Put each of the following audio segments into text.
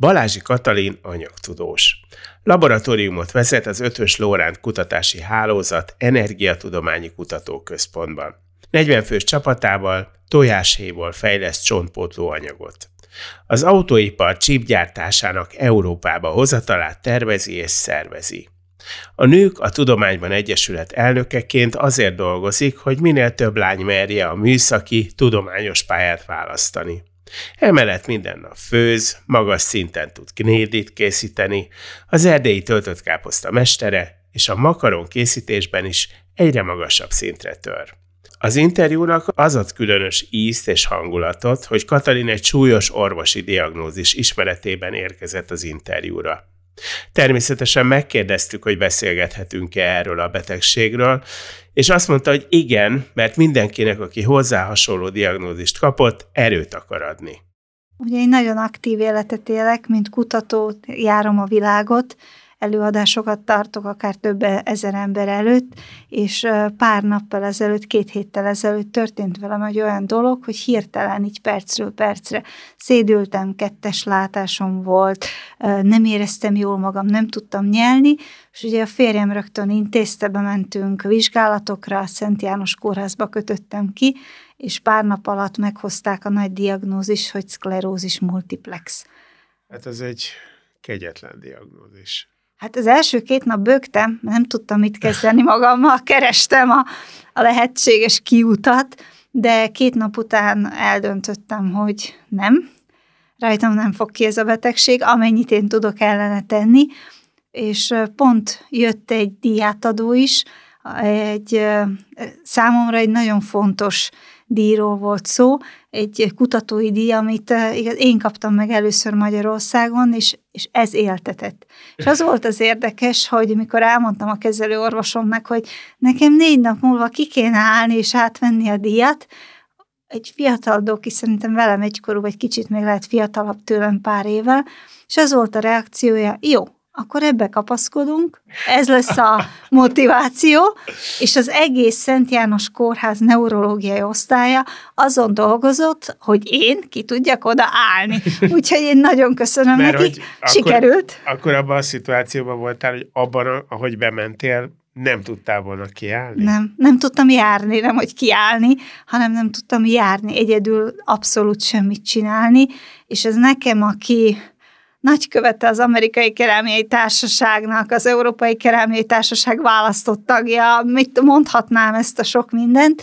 Balázsi Katalin anyagtudós. Laboratóriumot vezet az Ötös Lóránt Kutatási Hálózat Energiatudományi Kutatóközpontban. 40 fős csapatával tojáshéjból fejleszt csontpótló anyagot. Az autóipar csípgyártásának Európába hozatalát tervezi és szervezi. A Nők a Tudományban Egyesület elnökeként azért dolgozik, hogy minél több lány merje a műszaki, tudományos pályát választani. Emellett minden nap főz, magas szinten tud knédit készíteni, az erdélyi töltött káposzta mestere, és a makaron készítésben is egyre magasabb szintre tör. Az interjúnak az ad különös ízt és hangulatot, hogy Katalin egy súlyos orvosi diagnózis ismeretében érkezett az interjúra. Természetesen megkérdeztük, hogy beszélgethetünk-e erről a betegségről, és azt mondta, hogy igen, mert mindenkinek, aki hozzá hasonló diagnózist kapott, erőt akar adni. Ugye én nagyon aktív életet élek, mint kutató járom a világot, előadásokat tartok, akár több ezer ember előtt, és pár nappal ezelőtt, két héttel ezelőtt történt velem egy olyan dolog, hogy hirtelen így percről percre szédültem, kettes látásom volt, nem éreztem jól magam, nem tudtam nyelni, és ugye a férjem rögtön intézte, bementünk vizsgálatokra, a Szent János kórházba kötöttem ki, és pár nap alatt meghozták a nagy diagnózis, hogy szklerózis multiplex. Hát ez egy kegyetlen diagnózis. Hát az első két nap bőgtem, nem tudtam mit kezdeni magammal, kerestem a, a lehetséges kiutat, de két nap után eldöntöttem, hogy nem, rajtam nem fog ki ez a betegség, amennyit én tudok ellene tenni, és pont jött egy diátadó is, egy számomra egy nagyon fontos díjról volt szó, egy kutatói díj, amit igaz, én kaptam meg először Magyarországon, és, és ez éltetett. És az volt az érdekes, hogy mikor elmondtam a kezelő orvosomnak, hogy nekem négy nap múlva ki kéne állni és átvenni a díjat, egy fiatal doki, szerintem velem egykorú, vagy kicsit még lehet fiatalabb tőlem pár évvel, és az volt a reakciója, jó, akkor ebbe kapaszkodunk, ez lesz a motiváció, és az egész Szent János Kórház neurológiai osztálya azon dolgozott, hogy én ki tudjak oda állni. Úgyhogy én nagyon köszönöm Mert neki, hogy sikerült. Akkor, akkor abban a szituációban voltál, hogy abban, ahogy bementél, nem tudtál volna kiállni? Nem, nem tudtam járni, nem hogy kiállni, hanem nem tudtam járni, egyedül abszolút semmit csinálni, és ez nekem, aki nagykövete az Amerikai Kerámiai Társaságnak, az Európai Kerámiai Társaság választott tagja, mit mondhatnám ezt a sok mindent,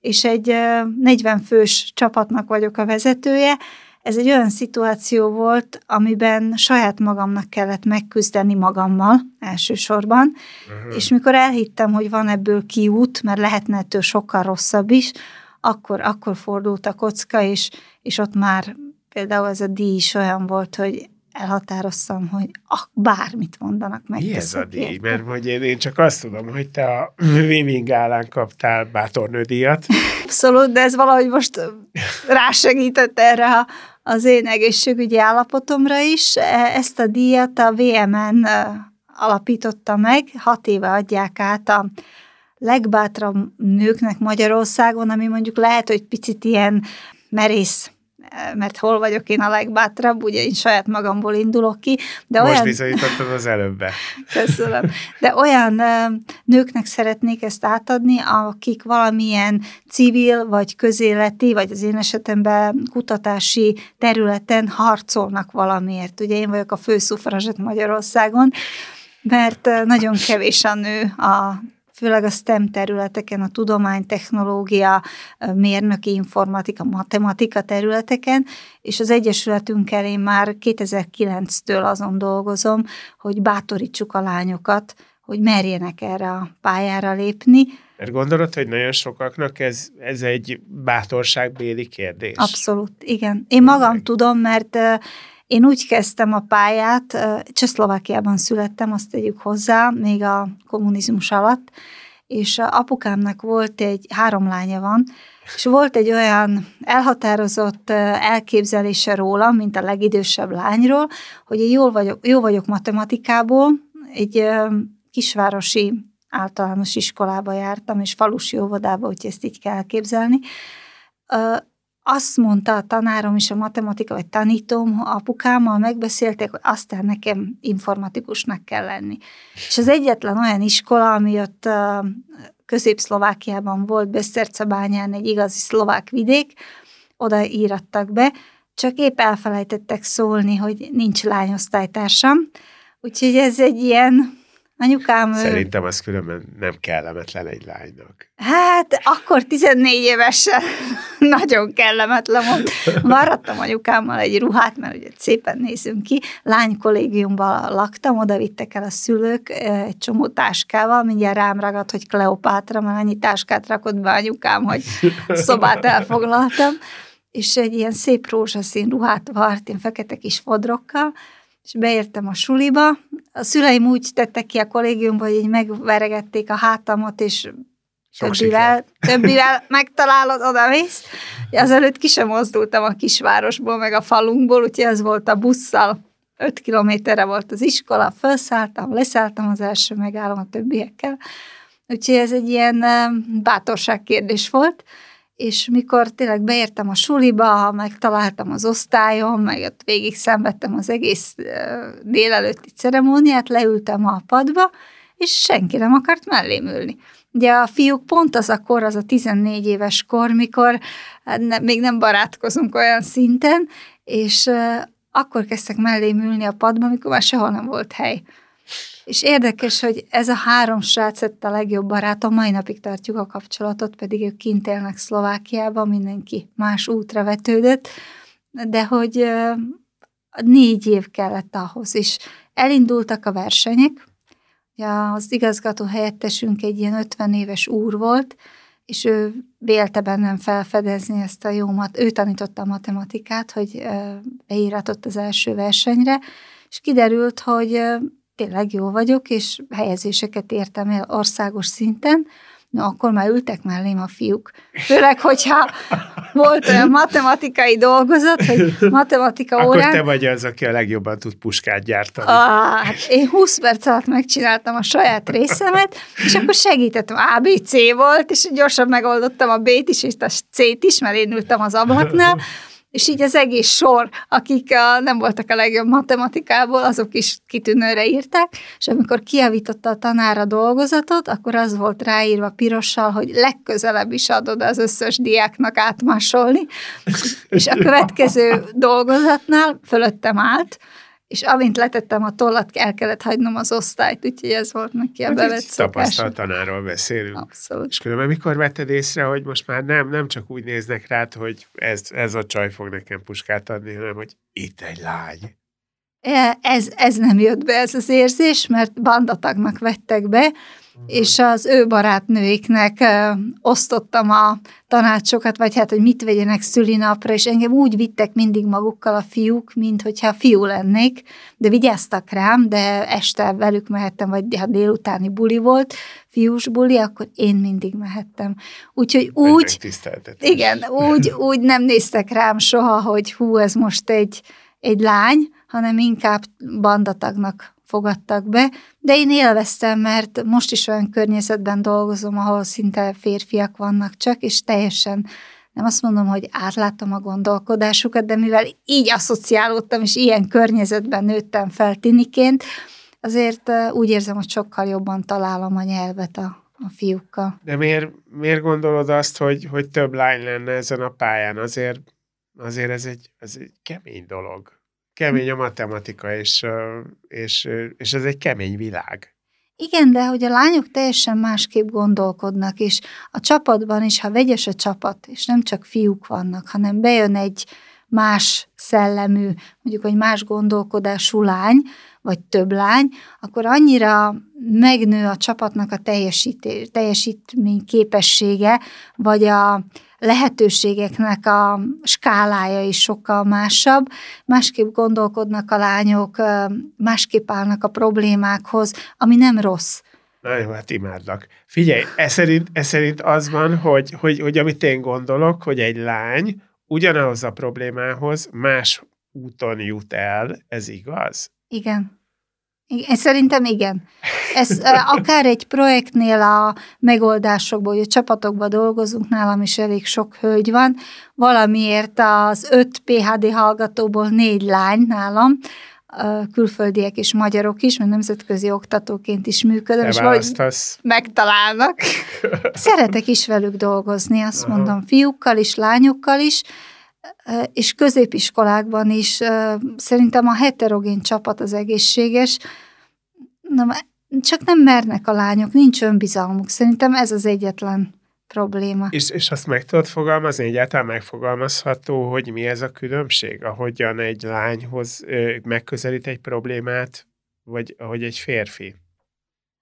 és egy 40 fős csapatnak vagyok a vezetője. Ez egy olyan szituáció volt, amiben saját magamnak kellett megküzdeni magammal elsősorban, uh-huh. és mikor elhittem, hogy van ebből kiút, mert lehetne ettől sokkal rosszabb is, akkor, akkor fordult a kocka, és, és ott már például ez a díj is olyan volt, hogy elhatároztam, hogy ah, bármit mondanak meg. Mi ez a díj? Mert hogy én, én csak azt tudom, hogy te a Wiming Gálán kaptál bátornődíjat. Abszolút, de ez valahogy most rásegített erre a, az én egészségügyi állapotomra is. E, ezt a díjat a VMN alapította meg, hat éve adják át a legbátrabb nőknek Magyarországon, ami mondjuk lehet, hogy picit ilyen merész mert hol vagyok én a legbátrabb, ugye én saját magamból indulok ki. De Most olyan... bizonyítottad az előbbe. Köszönöm. De olyan nőknek szeretnék ezt átadni, akik valamilyen civil, vagy közéleti, vagy az én esetemben kutatási területen harcolnak valamiért. Ugye én vagyok a főszufrazset Magyarországon, mert nagyon kevés a nő a főleg a STEM területeken, a tudomány, technológia, mérnöki informatika, matematika területeken, és az Egyesületünkkel én már 2009-től azon dolgozom, hogy bátorítsuk a lányokat, hogy merjenek erre a pályára lépni. Mert gondolod, hogy nagyon sokaknak ez, ez egy bátorságbéli kérdés? Abszolút, igen. Én magam Meg. tudom, mert Én úgy kezdtem a pályát, Csehszlovákiában születtem, azt tegyük hozzá, még a kommunizmus alatt, és apukámnak volt egy, három lánya van, és volt egy olyan elhatározott elképzelése róla, mint a legidősebb lányról, hogy én jól vagyok, jó vagyok matematikából, egy kisvárosi általános iskolába jártam, és falusi óvodába, úgyhogy ezt így kell elképzelni azt mondta a tanárom és a matematika, vagy tanítóm, apukámmal megbeszélték, hogy aztán nekem informatikusnak kell lenni. És az egyetlen olyan iskola, ami ott Közép-Szlovákiában volt, Besztercebányán egy igazi szlovák vidék, oda írattak be, csak épp elfelejtettek szólni, hogy nincs lányosztálytársam, úgyhogy ez egy ilyen Anyukám... Szerintem az különben nem kellemetlen egy lánynak. Hát akkor 14 évesen nagyon kellemetlen volt. Maradtam anyukámmal egy ruhát, mert ugye szépen nézünk ki. Lány kollégiumban laktam, oda vittek el a szülők egy csomó táskával, mindjárt rám ragadt, hogy Kleopátra, mert annyi táskát rakott be anyukám, hogy szobát elfoglaltam. És egy ilyen szép rózsaszín ruhát vart, én fekete kis fodrokkal, és beértem a suliba. A szüleim úgy tettek ki a kollégiumba, hogy így megveregették a hátamot, és többivel, többivel megtalálod, odamész. Azelőtt ki sem mozdultam a kisvárosból, meg a falunkból, úgyhogy ez volt a busszal. Öt kilométerre volt az iskola, felszálltam, leszálltam az első megállom a többiekkel. Úgyhogy ez egy ilyen bátorság kérdés volt és mikor tényleg beértem a suliba, megtaláltam az osztályom, meg ott végig szenvedtem az egész délelőtti ceremóniát, leültem a padba, és senki nem akart mellém ülni. Ugye a fiúk pont az a kor, az a 14 éves kor, mikor hát ne, még nem barátkozunk olyan szinten, és akkor kezdtek mellém ülni a padba, amikor már sehol nem volt hely. És érdekes, hogy ez a három srác a legjobb barátom, mai napig tartjuk a kapcsolatot, pedig ők kint élnek Szlovákiában, mindenki más útra vetődött, de hogy négy év kellett ahhoz, és elindultak a versenyek, az igazgató helyettesünk egy ilyen 50 éves úr volt, és ő vélte bennem felfedezni ezt a jó mat, ő tanította a matematikát, hogy beíratott az első versenyre, és kiderült, hogy tényleg jó vagyok, és helyezéseket értem el országos szinten, na akkor már ültek mellém a fiúk. Főleg, hogyha volt olyan matematikai dolgozat, hogy matematika akkor órán... Akkor te vagy az, aki a legjobban tud puskát gyártani. Ah, hát én 20 perc alatt megcsináltam a saját részemet, és akkor segítettem. ABC volt, és gyorsan megoldottam a B-t is, és a C-t is, mert én ültem az ablaknál, és így az egész sor, akik a, nem voltak a legjobb matematikából, azok is kitűnőre írták, és amikor kiavította a tanár a dolgozatot, akkor az volt ráírva pirossal, hogy legközelebb is adod az összes diáknak átmásolni, és a következő dolgozatnál fölöttem állt, és amint letettem a tollat, el kellett hagynom az osztályt, úgyhogy ez volt neki a hát bevett Tapasztalt tanáról beszélünk. Abszolút. És különben mikor vetted észre, hogy most már nem, nem csak úgy néznek rád, hogy ez, ez a csaj fog nekem puskát adni, hanem hogy itt egy lány. E, ez, ez nem jött be, ez az érzés, mert bandatagnak vettek be. És az ő barátnőiknek ö, osztottam a tanácsokat, vagy hát, hogy mit vegyenek szülinapra, és engem úgy vittek mindig magukkal a fiúk, mint hogyha fiú lennék, de vigyáztak rám, de este velük mehettem, vagy ha délutáni buli volt, fiús buli, akkor én mindig mehettem. Úgyhogy úgy, igen, úgy, úgy nem néztek rám soha, hogy hú, ez most egy, egy lány, hanem inkább bandatagnak fogadtak be, de én élveztem, mert most is olyan környezetben dolgozom, ahol szinte férfiak vannak csak, és teljesen nem azt mondom, hogy átlátom a gondolkodásukat, de mivel így asszociálódtam, és ilyen környezetben nőttem fel tiniként, azért úgy érzem, hogy sokkal jobban találom a nyelvet a, a fiúkkal. De miért, miért gondolod azt, hogy, hogy több lány lenne ezen a pályán? Azért, azért ez egy, ez egy kemény dolog kemény a matematika, és, és, és ez egy kemény világ. Igen, de hogy a lányok teljesen másképp gondolkodnak, és a csapatban is, ha vegyes a csapat, és nem csak fiúk vannak, hanem bejön egy más szellemű, mondjuk, hogy más gondolkodású lány, vagy több lány, akkor annyira megnő a csapatnak a teljesítés, teljesítmény képessége, vagy a lehetőségeknek a skálája is sokkal másabb, másképp gondolkodnak a lányok, másképp állnak a problémákhoz, ami nem rossz. Nagyon hát imádlak. Figyelj, ez szerint, ez szerint az van, hogy, hogy, hogy amit én gondolok, hogy egy lány ugyanahoz a problémához más úton jut el, ez igaz? Igen. Igen, szerintem igen. Ez akár egy projektnél a megoldásokból, hogy a csapatokban dolgozunk, nálam is elég sok hölgy van, valamiért az öt PHD hallgatóból négy lány nálam, külföldiek és magyarok is, mert nemzetközi oktatóként is működöm, és vagy megtalálnak. Szeretek is velük dolgozni, azt Aha. mondom, fiúkkal is, lányokkal is, és középiskolákban is szerintem a heterogén csapat az egészséges, Na, csak nem mernek a lányok, nincs önbizalmuk. Szerintem ez az egyetlen probléma. És, és azt meg tudod fogalmazni, egyáltalán megfogalmazható, hogy mi ez a különbség, ahogyan egy lányhoz megközelít egy problémát, vagy ahogy egy férfi?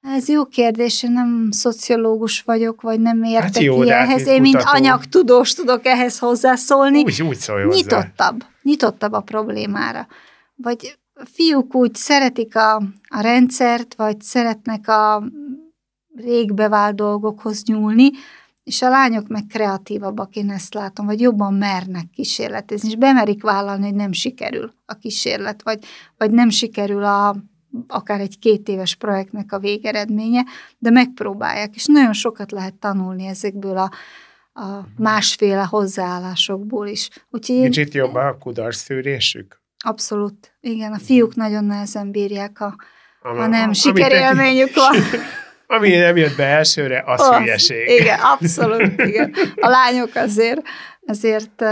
Ez jó kérdés, én nem szociológus vagyok, vagy nem értek hát jó, ki hát ehhez. Én, mint kutató... anyagtudós tudok ehhez hozzászólni. Úgy, úgy szólj hozzá. Nyitottabb, nyitottabb a problémára. Vagy fiúk úgy szeretik a, a rendszert, vagy szeretnek a rég bevált dolgokhoz nyúlni, és a lányok meg kreatívabbak, én ezt látom, vagy jobban mernek kísérletezni, és bemerik vállalni, hogy nem sikerül a kísérlet, vagy, vagy nem sikerül a, akár egy két éves projektnek a végeredménye, de megpróbálják, és nagyon sokat lehet tanulni ezekből a, a másféle hozzáállásokból is. Úgyhogy Kicsit jobb a kudarcszűrésük? Abszolút. Igen, a fiúk nagyon nehezen bírják, a, a nem sikerélményük van. Ami nem jött be elsőre, az oh, hülyeség. Igen, abszolút, igen. A lányok azért, azért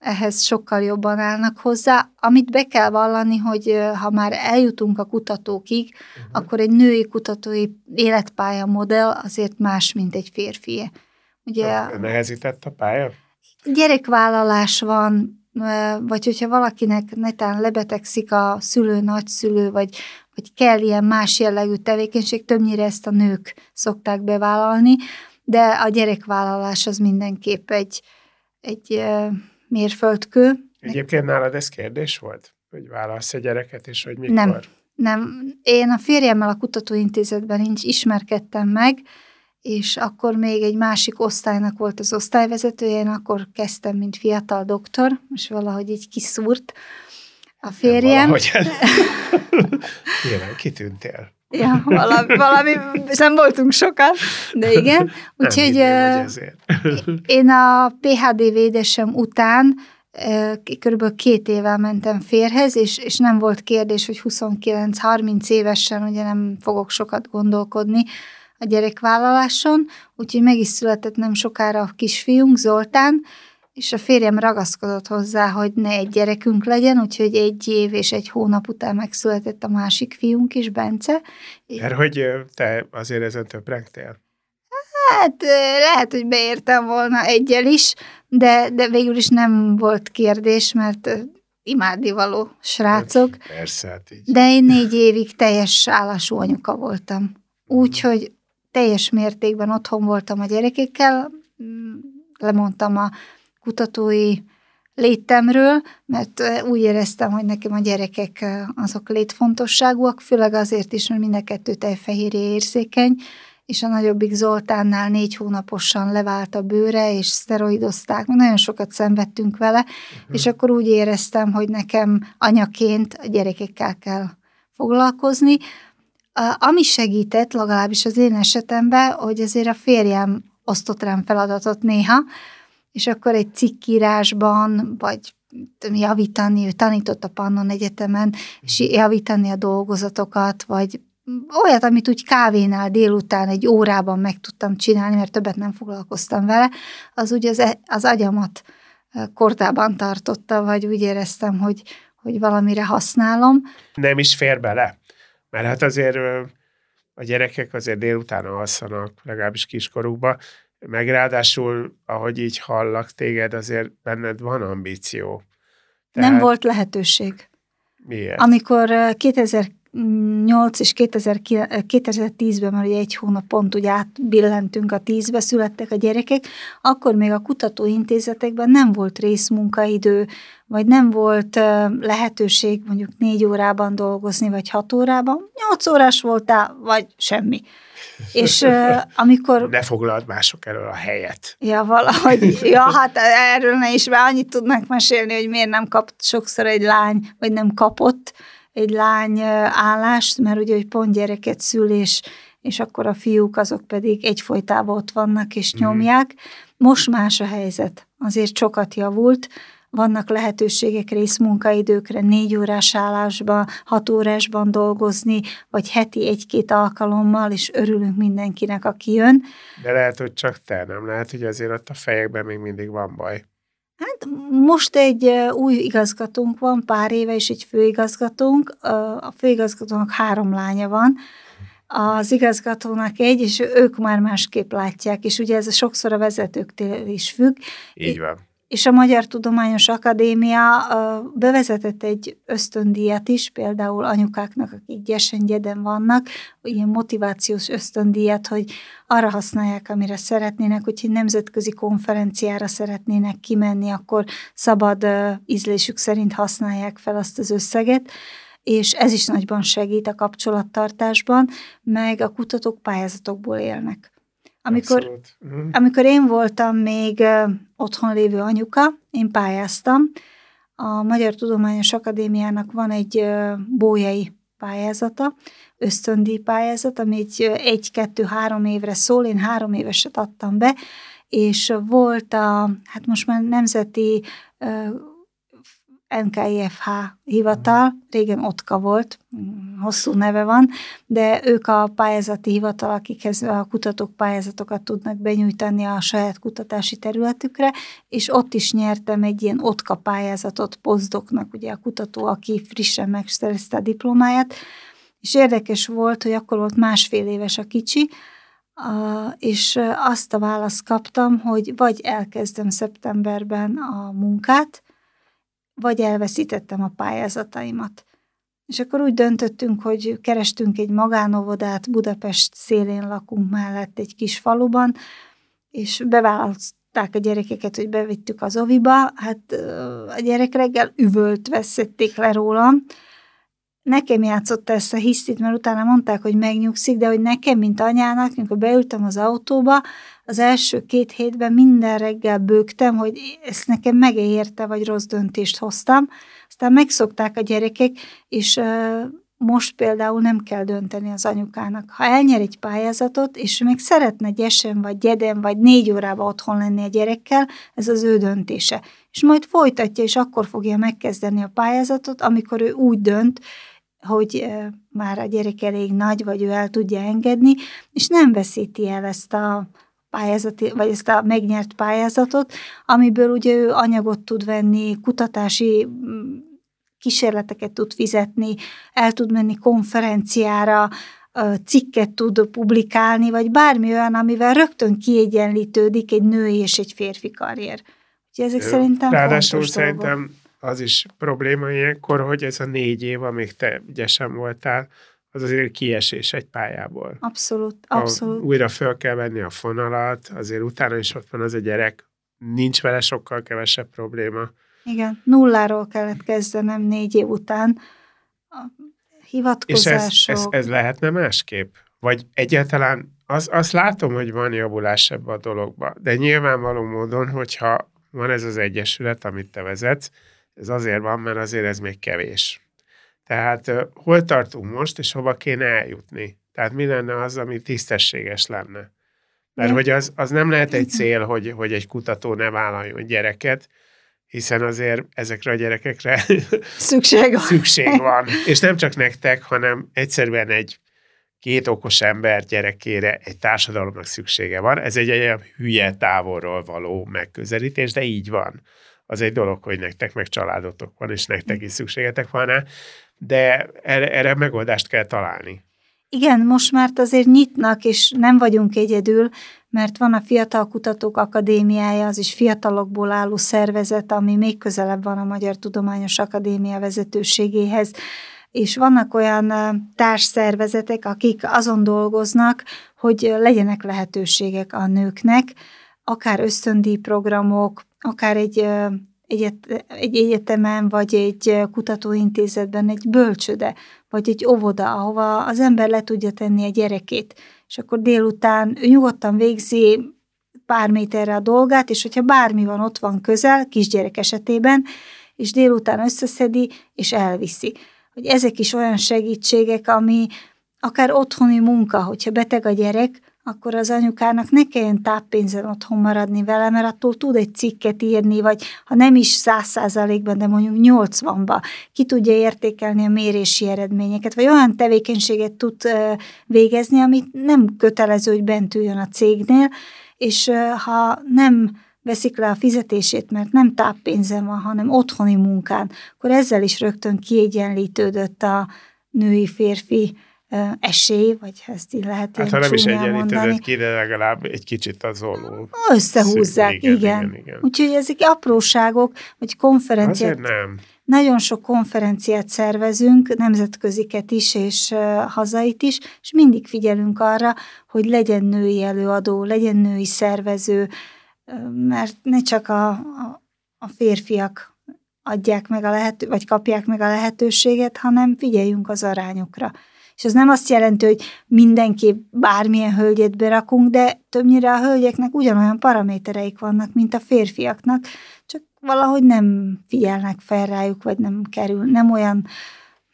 ehhez sokkal jobban állnak hozzá. Amit be kell vallani, hogy ha már eljutunk a kutatókig, uh-huh. akkor egy női kutatói életpálya modell azért más, mint egy férfi. Ugye, Nehezített a pálya? Gyerekvállalás van, vagy hogyha valakinek netán lebetegszik a szülő, nagyszülő, vagy, vagy kell ilyen más jellegű tevékenység, többnyire ezt a nők szokták bevállalni, de a gyerekvállalás az mindenképp egy, egy mérföldkő. Egyébként nálad ez kérdés volt? Hogy válasz egy gyereket, és hogy mikor? Nem, nem. Én a férjemmel a kutatóintézetben nincs, ismerkedtem meg, és akkor még egy másik osztálynak volt az osztályvezetője, én akkor kezdtem, mint fiatal doktor, és valahogy így kiszúrt a férjem. Valahogy Nyilván kitűntél. Ja, valami, valami, nem voltunk sokan, de igen. Úgyhogy én a PHD védesem után körülbelül két évvel mentem férhez, és, és nem volt kérdés, hogy 29-30 évesen ugye nem fogok sokat gondolkodni, a gyerekvállaláson, úgyhogy meg is született nem sokára a kisfiunk, Zoltán, és a férjem ragaszkodott hozzá, hogy ne egy gyerekünk legyen, úgyhogy egy év és egy hónap után megszületett a másik fiunk is, Bence. Mert hogy te azért ezen többregtél? Hát lehet, hogy beértem volna egyel is, de, de végül is nem volt kérdés, mert imádnivaló srácok. Persze, hát így. De én négy évig teljes állású anyuka voltam. Úgyhogy teljes mértékben otthon voltam a gyerekekkel, mm, lemondtam a kutatói létemről, mert úgy éreztem, hogy nekem a gyerekek azok létfontosságúak, főleg azért is, mert mind a kettő tejfehérje érzékeny, és a nagyobbik Zoltánnál négy hónaposan levált a bőre, és szteroidozták, nagyon sokat szenvedtünk vele, uh-huh. és akkor úgy éreztem, hogy nekem anyaként a gyerekekkel kell foglalkozni, ami segített, legalábbis az én esetemben, hogy azért a férjem osztott rám feladatot néha, és akkor egy cikkírásban, vagy javítani, ő tanított a Pannon Egyetemen, és javítani a dolgozatokat, vagy olyat, amit úgy kávénál délután egy órában meg tudtam csinálni, mert többet nem foglalkoztam vele, az úgy az, e, az agyamat kortában tartotta, vagy úgy éreztem, hogy, hogy valamire használom. Nem is fér bele? Mert hát azért a gyerekek azért délután alszanak, legalábbis kiskorukban, meg ráadásul, ahogy így hallak téged, azért benned van ambíció. Tehát... Nem volt lehetőség. Miért? Amikor 2008 és 2010-ben, már ugye egy hónap pont ugye átbillentünk a tízbe, születtek a gyerekek, akkor még a kutatóintézetekben nem volt részmunkaidő, vagy nem volt lehetőség mondjuk négy órában dolgozni, vagy hat órában, nyolc órás voltál, vagy semmi. És amikor... Ne foglald mások elől a helyet. Ja, valahogy. Ja, hát erről ne is, mert annyit tudnak mesélni, hogy miért nem kap sokszor egy lány, vagy nem kapott egy lány állást, mert ugye, hogy pont gyereket szül, és, és akkor a fiúk azok pedig egyfolytában ott vannak és mhm. nyomják. Most más a helyzet. Azért sokat javult, vannak lehetőségek részmunkaidőkre, négy órás állásban, hat órásban dolgozni, vagy heti egy-két alkalommal, és örülünk mindenkinek, aki jön. De lehet, hogy csak te, nem lehet, hogy azért ott a fejekben még mindig van baj. Hát most egy új igazgatónk van, pár éve, és egy főigazgatónk. A főigazgatónak három lánya van, az igazgatónak egy, és ők már másképp látják, és ugye ez sokszor a vezetőktől is függ. Így van és a Magyar Tudományos Akadémia bevezetett egy ösztöndíjat is, például anyukáknak, akik gyesen vannak, ilyen motivációs ösztöndíjat, hogy arra használják, amire szeretnének, hogyha nemzetközi konferenciára szeretnének kimenni, akkor szabad ízlésük szerint használják fel azt az összeget, és ez is nagyban segít a kapcsolattartásban, meg a kutatók pályázatokból élnek. Amikor, uh-huh. amikor én voltam még otthon lévő anyuka, én pályáztam. A Magyar Tudományos Akadémiának van egy bójai pályázata, ösztöndíj pályázat, ami egy, egy-kettő-három évre szól, én három éveset adtam be, és volt a, hát most már nemzeti NKIFH hivatal, régen Otka volt, hosszú neve van, de ők a pályázati hivatal, akikhez a kutatók pályázatokat tudnak benyújtani a saját kutatási területükre, és ott is nyertem egy ilyen Otka pályázatot pozdoknak, ugye a kutató, aki frissen megszerezte a diplomáját, és érdekes volt, hogy akkor volt másfél éves a kicsi, és azt a választ kaptam, hogy vagy elkezdem szeptemberben a munkát, vagy elveszítettem a pályázataimat. És akkor úgy döntöttünk, hogy kerestünk egy magánovodát, Budapest szélén lakunk mellett egy kis faluban, és bevállalták a gyerekeket, hogy bevittük az oviba. Hát a gyerek reggel üvölt veszették le rólam, nekem játszott ezt a hisztit, mert utána mondták, hogy megnyugszik, de hogy nekem, mint anyának, amikor beültem az autóba, az első két hétben minden reggel bőgtem, hogy ezt nekem megérte, vagy rossz döntést hoztam. Aztán megszokták a gyerekek, és most például nem kell dönteni az anyukának. Ha elnyer egy pályázatot, és még szeretne gyesen, vagy gyeden, vagy négy órába otthon lenni a gyerekkel, ez az ő döntése. És majd folytatja, és akkor fogja megkezdeni a pályázatot, amikor ő úgy dönt, hogy már a gyerek elég nagy, vagy ő el tudja engedni, és nem veszíti el ezt a pályázati, vagy ezt a megnyert pályázatot, amiből ugye ő anyagot tud venni, kutatási mm, kísérleteket tud fizetni, el tud menni konferenciára, cikket tud publikálni, vagy bármi olyan, amivel rögtön kiegyenlítődik egy női és egy férfi karrier. Úgyhogy ezek Jó. szerintem Ráadásul szerintem dolgok az is probléma ilyenkor, hogy ez a négy év, amíg te ügyesen voltál, az azért kiesés egy pályából. Abszolút, abszolút. Ha újra föl kell venni a fonalat, azért utána is ott van az a gyerek, nincs vele sokkal kevesebb probléma. Igen, nulláról kellett kezdenem négy év után. A hivatkozások. És ez, ez, ez lehetne másképp? Vagy egyáltalán az, azt látom, hogy van javulás ebbe a dologba, de nyilvánvaló módon, hogyha van ez az egyesület, amit te vezetsz, ez azért van, mert azért ez még kevés. Tehát hol tartunk most, és hova kéne eljutni? Tehát mi lenne az, ami tisztességes lenne? Mert hogy az, az nem lehet egy cél, hogy, hogy egy kutató ne vállaljon gyereket, hiszen azért ezekre a gyerekekre szükség van. szükség van. És nem csak nektek, hanem egyszerűen egy két okos ember gyerekére egy társadalomnak szüksége van. Ez egy olyan hülye távolról való megközelítés, de így van az egy dolog, hogy nektek meg családotok van, és nektek is szükségetek van rá, de erre, erre megoldást kell találni. Igen, most már azért nyitnak, és nem vagyunk egyedül, mert van a Fiatal Kutatók Akadémiája, az is fiatalokból álló szervezet, ami még közelebb van a Magyar Tudományos Akadémia vezetőségéhez, és vannak olyan társszervezetek, akik azon dolgoznak, hogy legyenek lehetőségek a nőknek, akár ösztöndíjprogramok, akár egy egyet, egy egyetemen, vagy egy kutatóintézetben egy bölcsöde, vagy egy óvoda, ahova az ember le tudja tenni a gyerekét, és akkor délután ő nyugodtan végzi pár méterre a dolgát, és hogyha bármi van, ott van közel, kisgyerek esetében, és délután összeszedi, és elviszi. Hogy ezek is olyan segítségek, ami akár otthoni munka, hogyha beteg a gyerek, akkor az anyukának ne kelljen táppénzen otthon maradni vele, mert attól tud egy cikket írni, vagy ha nem is száz százalékban, de mondjuk nyolcvanba. Ki tudja értékelni a mérési eredményeket, vagy olyan tevékenységet tud végezni, amit nem kötelező, hogy bent üljön a cégnél, és ha nem veszik le a fizetését, mert nem táppénzen van, hanem otthoni munkán, akkor ezzel is rögtön kiegyenlítődött a női-férfi esély, vagy ezt így lehet Hát ha nem is egyenlítődött ki, de legalább egy kicsit az olló. Összehúzzák, igen, igen. igen, igen. Úgyhogy ezek apróságok, vagy konferenciák. Azért nem. Nagyon sok konferenciát szervezünk, nemzetköziket is, és hazait is, és mindig figyelünk arra, hogy legyen női előadó, legyen női szervező, mert ne csak a, a, a férfiak adják meg a lehető, vagy kapják meg a lehetőséget, hanem figyeljünk az arányokra. És ez nem azt jelenti, hogy mindenki bármilyen hölgyet berakunk, de többnyire a hölgyeknek ugyanolyan paramétereik vannak, mint a férfiaknak, csak valahogy nem figyelnek fel rájuk, vagy nem kerül, nem olyan,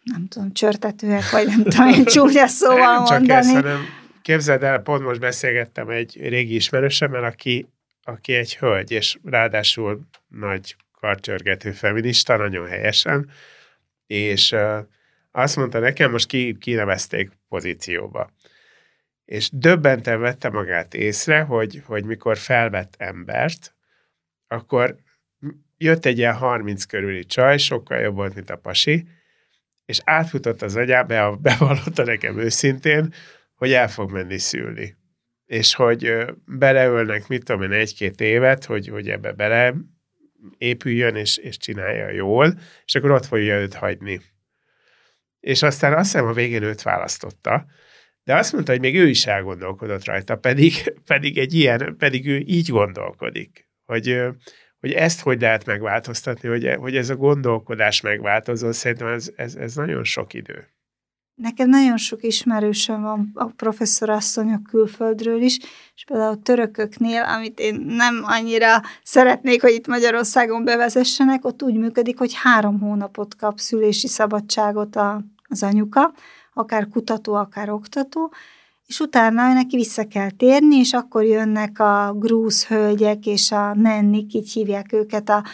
nem tudom, csörtetőek, vagy nem tudom, én csúnya szóval nem mondani. Csak ezt, hanem képzeld el, pont most beszélgettem egy régi ismerősemmel, aki, aki egy hölgy, és ráadásul nagy karcsörgető feminista, nagyon helyesen, és azt mondta nekem, most ki, kinevezték pozícióba. És döbbenten vette magát észre, hogy, hogy mikor felvett embert, akkor jött egy ilyen 30 körüli csaj, sokkal jobb volt, mint a pasi, és átfutott az agyába, bevallotta nekem őszintén, hogy el fog menni szülni. És hogy beleölnek, mit tudom én, egy-két évet, hogy, hogy ebbe bele épüljön, és, és csinálja jól, és akkor ott fogja őt hagyni és aztán azt hiszem a végén őt választotta, de azt mondta, hogy még ő is elgondolkodott rajta, pedig, pedig egy ilyen, pedig ő így gondolkodik, hogy, hogy ezt hogy lehet megváltoztatni, hogy, hogy ez a gondolkodás megváltozó, szerintem ez, ez, ez nagyon sok idő. Nekem nagyon sok ismerősöm van a professzorasszonyok külföldről is, és például a törököknél, amit én nem annyira szeretnék, hogy itt Magyarországon bevezessenek, ott úgy működik, hogy három hónapot kap szülési szabadságot a, az anyuka, akár kutató, akár oktató, és utána neki vissza kell térni, és akkor jönnek a grúz hölgyek és a nennik, így hívják őket a,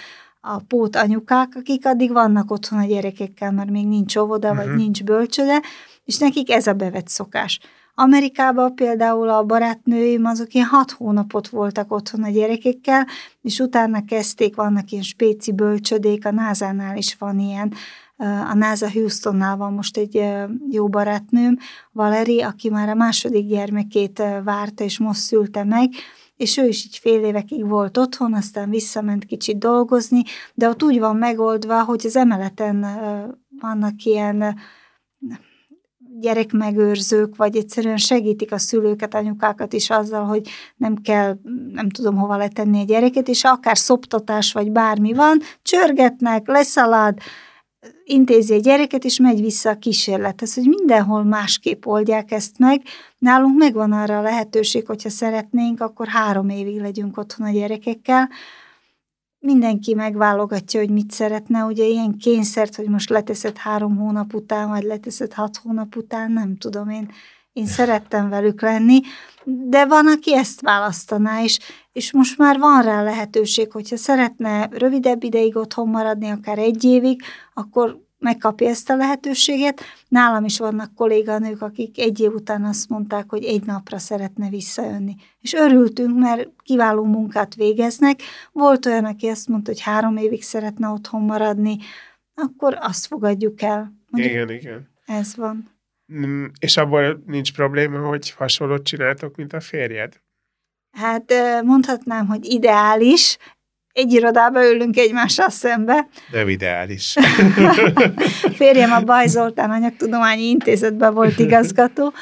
a pót anyukák, akik addig vannak otthon a gyerekekkel, mert még nincs óvoda, uh-huh. vagy mhm. nincs bölcsöde, és nekik ez a bevett szokás. Amerikában például a barátnőim azok ilyen hat hónapot voltak otthon a gyerekekkel, és utána kezdték, vannak ilyen spéci bölcsödék, a NASA-nál is van ilyen, a NASA Houstonnál van most egy jó barátnőm, Valeri, aki már a második gyermekét várta, és most szülte meg, és ő is így fél évekig volt otthon, aztán visszament kicsit dolgozni, de ott úgy van megoldva, hogy az emeleten vannak ilyen gyerekmegőrzők, vagy egyszerűen segítik a szülőket, anyukákat is azzal, hogy nem kell, nem tudom hova letenni a gyereket, és akár szoptatás, vagy bármi van, csörgetnek, leszalad, intézi a gyereket, és megy vissza a kísérlethez, hogy mindenhol másképp oldják ezt meg. Nálunk megvan arra a lehetőség, hogyha szeretnénk, akkor három évig legyünk otthon a gyerekekkel. Mindenki megválogatja, hogy mit szeretne, ugye ilyen kényszert, hogy most leteszed három hónap után, vagy leteszed hat hónap után, nem tudom én. Én szerettem velük lenni, de van, aki ezt választaná, is, és most már van rá lehetőség, hogyha szeretne rövidebb ideig otthon maradni, akár egy évig, akkor megkapja ezt a lehetőséget. Nálam is vannak kolléganők, akik egy év után azt mondták, hogy egy napra szeretne visszajönni. És örültünk, mert kiváló munkát végeznek. Volt olyan, aki azt mondta, hogy három évig szeretne otthon maradni, akkor azt fogadjuk el. Mondjuk, igen, igen. Ez van. Mm, és abból nincs probléma, hogy hasonlót csináltok, mint a férjed? Hát mondhatnám, hogy ideális. Egy irodába ülünk egymással szembe. Nem ideális. Férjem a Baj Zoltán Anyagtudományi Intézetben volt igazgató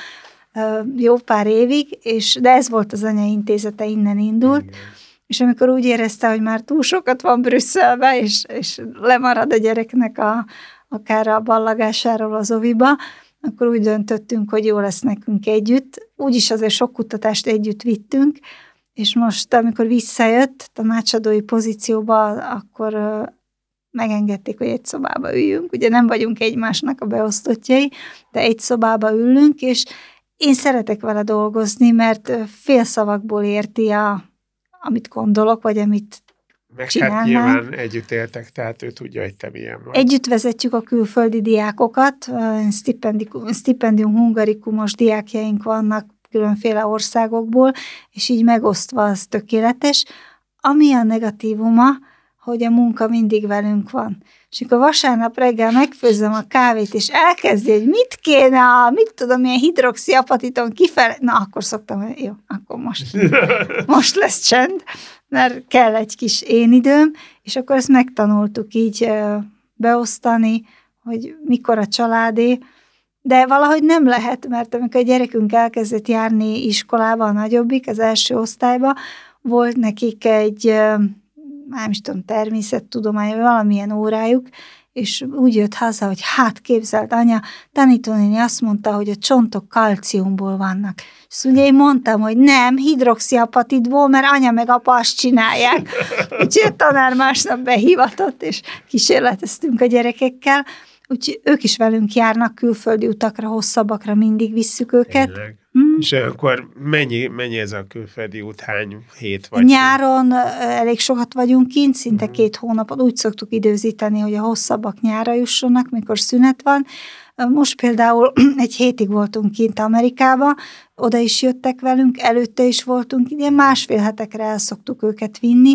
jó pár évig, és, de ez volt az anyaintézete, innen indult. Igen. És amikor úgy érezte, hogy már túl sokat van Brüsszelbe, és, és lemarad a gyereknek a, akár a ballagásáról az oviba, akkor úgy döntöttünk, hogy jó lesz nekünk együtt. Úgyis azért sok kutatást együtt vittünk, és most, amikor visszajött tanácsadói pozícióba, akkor megengedték, hogy egy szobába üljünk. Ugye nem vagyunk egymásnak a beosztottjai, de egy szobába ülünk, és én szeretek vele dolgozni, mert félszavakból érti, a, amit gondolok, vagy amit meg hát nyilván együtt éltek, tehát ő tudja, hogy te milyen vagy. Együtt vezetjük a külföldi diákokat, stipendium hungarikumos diákjaink vannak különféle országokból, és így megosztva az tökéletes. Ami a negatívuma, hogy a munka mindig velünk van. És akkor vasárnap reggel megfőzöm a kávét, és elkezdi, hogy mit kéne, a, mit tudom, milyen hidroxiapatiton kifele, na akkor szoktam, hogy jó, akkor most, most lesz csend, mert kell egy kis én időm, és akkor ezt megtanultuk így beosztani, hogy mikor a családé, de valahogy nem lehet, mert amikor a gyerekünk elkezdett járni iskolába, a nagyobbik, az első osztályba, volt nekik egy, nem is tudom, természettudomány, valamilyen órájuk, és úgy jött haza, hogy hát képzelt anya, tanítónéni azt mondta, hogy a csontok kalciumból vannak. És ugye én mondtam, hogy nem, hidroxiapatitból, mert anya meg apa azt csinálják. Úgyhogy a tanár másnap behivatott, és kísérleteztünk a gyerekekkel. Úgyhogy ők is velünk járnak külföldi utakra, hosszabbakra, mindig visszük őket. Tényleg. És akkor mennyi, mennyi ez a külföldi út, hány hét vagy? Nyáron elég sokat vagyunk kint, szinte mm. két hónapot úgy szoktuk időzíteni, hogy a hosszabbak nyára jussanak, mikor szünet van. Most például egy hétig voltunk kint Amerikába, oda is jöttek velünk, előtte is voltunk, ilyen másfél hetekre el szoktuk őket vinni,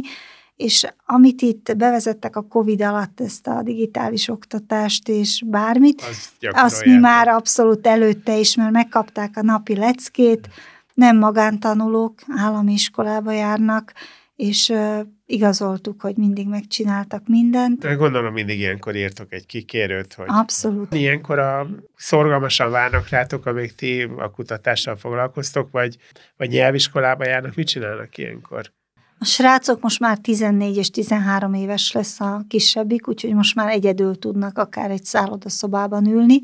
és amit itt bevezettek a COVID alatt, ezt a digitális oktatást és bármit, az azt mi már abszolút előtte is, mert megkapták a napi leckét, nem magántanulók, állami iskolába járnak, és igazoltuk, hogy mindig megcsináltak mindent. De gondolom mindig ilyenkor írtok egy kikérőt, hogy Abszolút. Ilyenkor a szorgalmasan várnak rátok, amíg ti a kutatással foglalkoztok, vagy, vagy nyelviskolába járnak, mit csinálnak ilyenkor? A srácok most már 14 és 13 éves lesz a kisebbik, úgyhogy most már egyedül tudnak akár egy szállodaszobában ülni,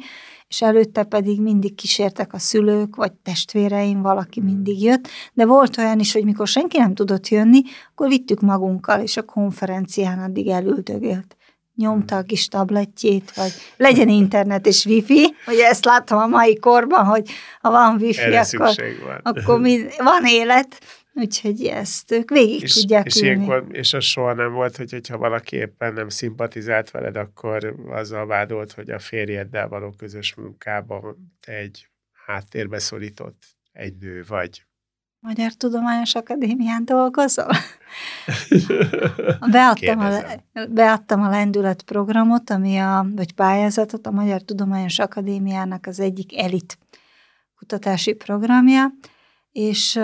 és előtte pedig mindig kísértek a szülők, vagy testvéreim, valaki mindig jött, de volt olyan is, hogy mikor senki nem tudott jönni, akkor vittük magunkkal, és a konferencián addig elüldögélt. Nyomta a kis tabletjét, vagy legyen internet és wifi, ugye ezt látom a mai korban, hogy ha van wifi, Erre akkor, van. akkor mi, van élet, Úgyhogy ezt ők végig és, tudják és, ilyenkor, és az soha nem volt, hogy, hogyha valaki éppen nem szimpatizált veled, akkor azzal vádolt, hogy a férjeddel való közös munkában te egy háttérbe szorított egy nő vagy. Magyar Tudományos Akadémián dolgozol? beadtam, a, beadtam a lendület programot, ami a, vagy pályázatot, a Magyar Tudományos Akadémiának az egyik elit kutatási programja, és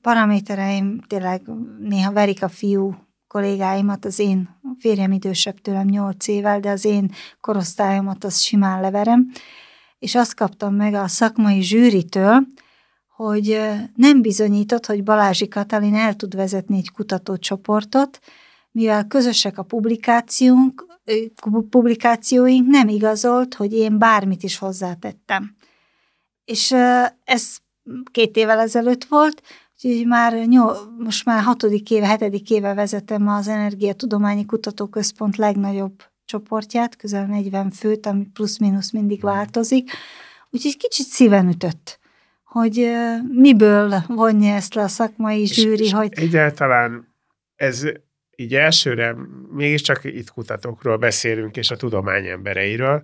paramétereim tényleg néha verik a fiú kollégáimat, az én férjem idősebb tőlem 8 évvel, de az én korosztályomat az simán leverem, és azt kaptam meg a szakmai zsűritől, hogy nem bizonyított, hogy Balázsi Katalin el tud vezetni egy kutatócsoportot, mivel közösek a publikációnk, publikációink, nem igazolt, hogy én bármit is hozzátettem. És ez két évvel ezelőtt volt, úgyhogy már nyol, most már hatodik éve, hetedik éve vezetem az Energiatudományi Kutatóközpont legnagyobb csoportját, közel 40 főt, ami plusz-minusz mindig változik, úgyhogy kicsit szíven ütött, hogy miből vonja ezt le a szakmai zsűri, és, hogy... Egyáltalán ez így elsőre mégiscsak itt kutatókról beszélünk, és a tudomány embereiről.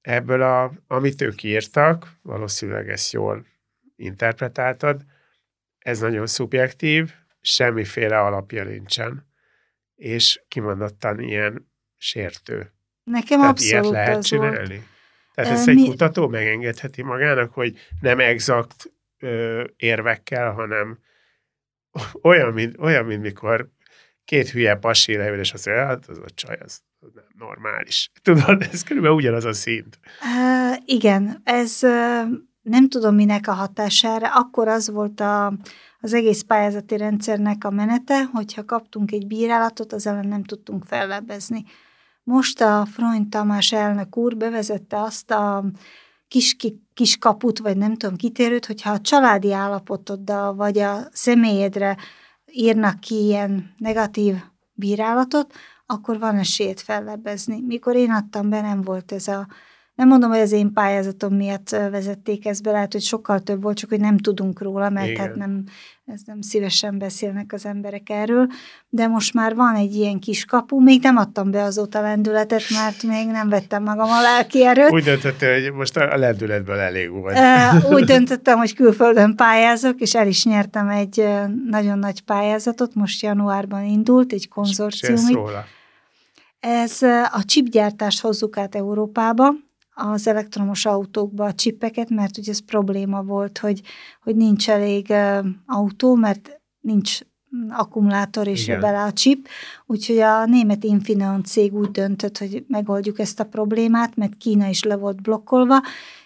Ebből, a, amit ők írtak, valószínűleg ezt jól interpretáltad, ez nagyon szubjektív, semmiféle alapja nincsen, és kimondottan ilyen sértő. Nekem Tehát abszolút ilyet lehet csinálni? Volt. Tehát ezt egy Mi... kutató megengedheti magának, hogy nem exakt ö, érvekkel, hanem olyan, mint, olyan, mint mikor két hülye pasi leül, és azt mondja, hát az a csaj, az nem normális. Tudod, ez körülbelül ugyanaz a szint. Uh, igen, ez uh, nem tudom minek a hatására. Akkor az volt a, az egész pályázati rendszernek a menete, hogyha kaptunk egy bírálatot, az ellen nem tudtunk fellebbezni. Most a Freund Tamás elnök úr bevezette azt a kis, kis kaput, vagy nem tudom, kitérőt, hogyha a családi állapotoddal, vagy a személyedre írnak ki ilyen negatív bírálatot, akkor van esélyt fellebbezni. Mikor én adtam be, nem volt ez a nem mondom, hogy az én pályázatom miatt vezették ezt be, lehet, hogy sokkal több volt, csak hogy nem tudunk róla, mert Igen. hát nem, ez nem szívesen beszélnek az emberek erről, de most már van egy ilyen kis kapu, még nem adtam be azóta lendületet, mert még nem vettem magam a lelki erőt. Úgy döntöttem, hogy most a lendületből elég volt. Úgy döntöttem, hogy külföldön pályázok, és el is nyertem egy nagyon nagy pályázatot, most januárban indult, egy konzorciumig. Ez a chipgyártást hozzuk át Európába, az elektromos autókba a csipeket, mert ugye ez probléma volt, hogy, hogy nincs elég uh, autó, mert nincs akkumulátor és Igen. bele a chip, úgyhogy a német Infineon cég úgy döntött, hogy megoldjuk ezt a problémát, mert Kína is le volt blokkolva,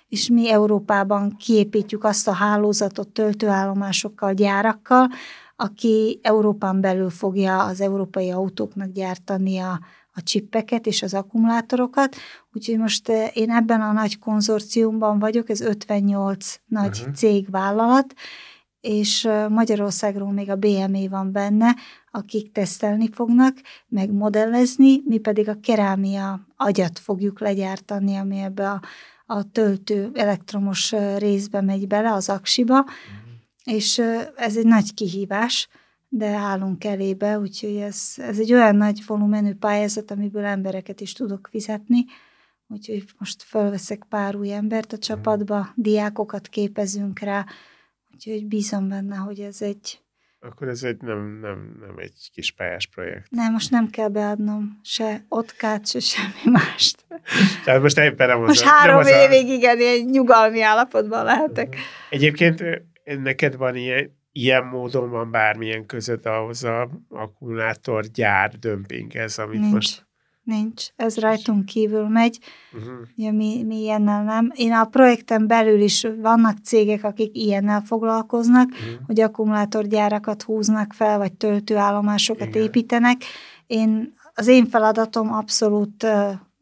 és mi Európában kiépítjük azt a hálózatot töltőállomásokkal, gyárakkal, aki Európán belül fogja az európai autóknak gyártani a, a csippeket és az akkumulátorokat, úgyhogy most eh, én ebben a nagy konzorciumban vagyok, ez 58 nagy uh-huh. cégvállalat, és eh, Magyarországról még a BME van benne, akik tesztelni fognak, meg modellezni, mi pedig a kerámia agyat fogjuk legyártani, ami ebbe a, a töltő elektromos eh, részbe megy bele, az aksiba, uh-huh. és ez egy nagy kihívás, de állunk elébe, úgyhogy ez, ez egy olyan nagy volumenű pályázat, amiből embereket is tudok fizetni, úgyhogy most felveszek pár új embert a mhm. csapatba, diákokat képezünk rá, úgyhogy bízom benne, hogy ez egy... Akkor ez egy nem, nem, nem egy kis pályás projekt. Nem, most nem kell beadnom se otkát, se semmi mást. Tehát most éppen nem Most az, három nem évig, a... igen, ilyen nyugalmi állapotban lehetek. Egyébként neked van ilyen, ilyen módon van bármilyen között ahhoz a akkumulátorgyár dömpinghez, amit nincs, most... Nincs, ez rajtunk kívül megy, uh-huh. ja, mi, mi ilyennel nem. Én a projekten belül is vannak cégek, akik ilyennel foglalkoznak, uh-huh. hogy akkumulátorgyárakat húznak fel, vagy töltőállomásokat Igen. építenek. Én, az én feladatom abszolút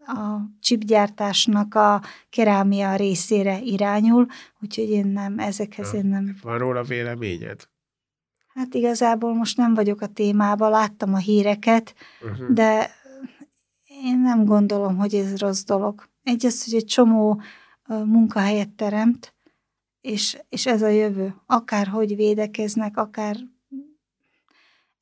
a csipgyártásnak a kerámia részére irányul, úgyhogy én nem, ezekhez ja. én nem. Van róla véleményed? Hát igazából most nem vagyok a témában, láttam a híreket, uh-huh. de én nem gondolom, hogy ez rossz dolog. Egy az, hogy egy csomó munkahelyet teremt, és, és ez a jövő. Akár hogy védekeznek, akár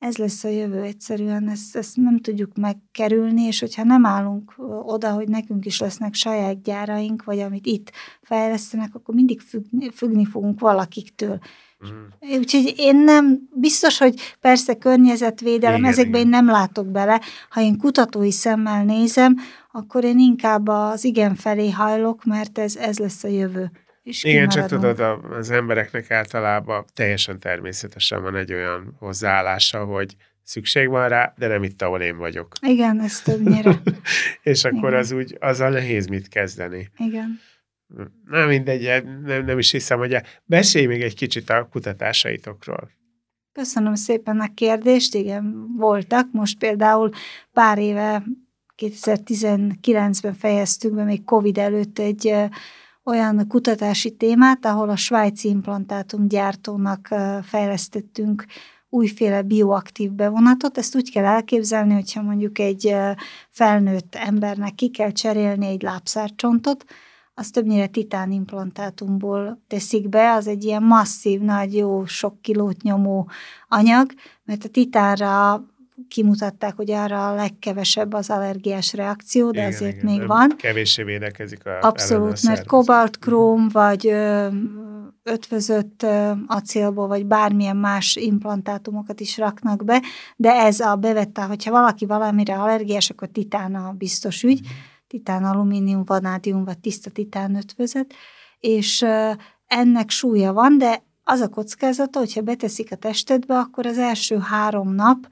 ez lesz a jövő egyszerűen, ezt, ezt nem tudjuk megkerülni, és hogyha nem állunk oda, hogy nekünk is lesznek saját gyáraink, vagy amit itt fejlesztenek, akkor mindig függni, függni fogunk valakiktől. Mm. Úgyhogy én nem, biztos, hogy persze környezetvédelem, igen, ezekben igen. én nem látok bele. Ha én kutatói szemmel nézem, akkor én inkább az igen felé hajlok, mert ez, ez lesz a jövő. És Igen, csak tudod, az embereknek általában teljesen természetesen van egy olyan hozzáállása, hogy szükség van rá, de nem itt, ahol én vagyok. Igen, ez többnyire. és akkor Igen. az úgy, azzal nehéz mit kezdeni. Igen. Nem mindegy, nem, nem is hiszem, hogy mesélj még egy kicsit a kutatásaitokról. Köszönöm szépen a kérdést, igen, voltak. Most például pár éve, 2019-ben fejeztük be, még Covid előtt egy olyan kutatási témát, ahol a svájci implantátumgyártónak fejlesztettünk újféle bioaktív bevonatot. Ezt úgy kell elképzelni, hogyha mondjuk egy felnőtt embernek ki kell cserélni egy lábszárcsontot, az többnyire titánimplantátumból teszik be, az egy ilyen masszív, nagy, jó, sok kilót nyomó anyag, mert a titánra kimutatták, hogy arra a legkevesebb az allergiás reakció, de igen, azért igen, még van. Kevéssé védekezik a Abszolút, mert kobaltkróm, mhm. vagy ö, ötvözött acélból, vagy bármilyen más implantátumokat is raknak be, de ez a bevette, hogyha valaki valamire allergiás, akkor titána biztos ügy. Mm titán, alumínium, vanádium vagy tiszta titán ötvözet, és ennek súlya van, de az a kockázata, hogyha beteszik a testedbe, akkor az első három nap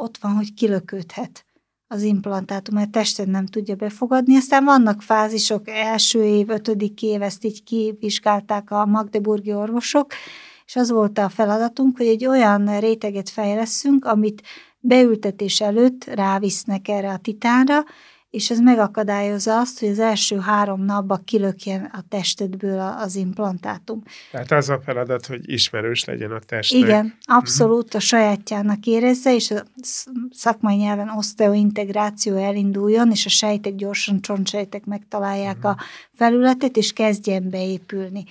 ott van, hogy kilöködhet az implantátum, mert tested nem tudja befogadni. Aztán vannak fázisok, első év, ötödik év, ezt így kivizsgálták a magdeburgi orvosok, és az volt a feladatunk, hogy egy olyan réteget fejleszünk, amit beültetés előtt rávisznek erre a titánra, és ez megakadályozza azt, hogy az első három napban kilökjen a testedből az implantátum. Tehát az a feladat, hogy ismerős legyen a testnek. Igen, abszolút a sajátjának érezze, és a szakmai nyelven oszteointegráció elinduljon, és a sejtek gyorsan, csontsejtek megtalálják a felületet, és kezdjen beépülni.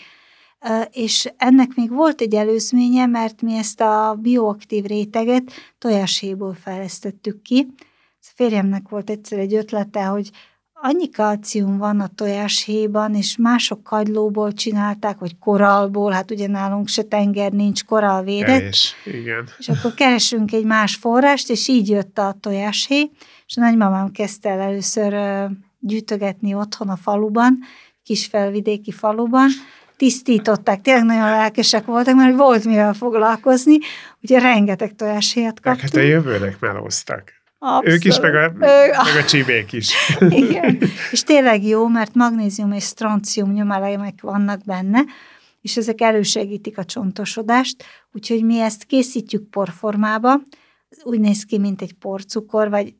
És ennek még volt egy előzménye, mert mi ezt a bioaktív réteget tojáshéból fejlesztettük ki, férjemnek volt egyszer egy ötlete, hogy annyi kalcium van a tojáshéjban, és mások kagylóból csinálták, vagy koralból, hát ugye nálunk se tenger nincs, korall védett. Kevés, igen. És akkor keresünk egy más forrást, és így jött a tojáshéj, és a nagymamám kezdte el először gyűjtögetni otthon a faluban, kis felvidéki faluban, tisztították, tényleg nagyon lelkesek voltak, mert volt mivel foglalkozni, ugye rengeteg tojáshéjat kaptunk. Hát a jövőnek melóztak. Abszolút. Ők is, meg a, meg a csibék is. Igen, és tényleg jó, mert magnézium és stroncium nyomelemek vannak benne, és ezek elősegítik a csontosodást, úgyhogy mi ezt készítjük porformába, úgy néz ki, mint egy porcukor, vagy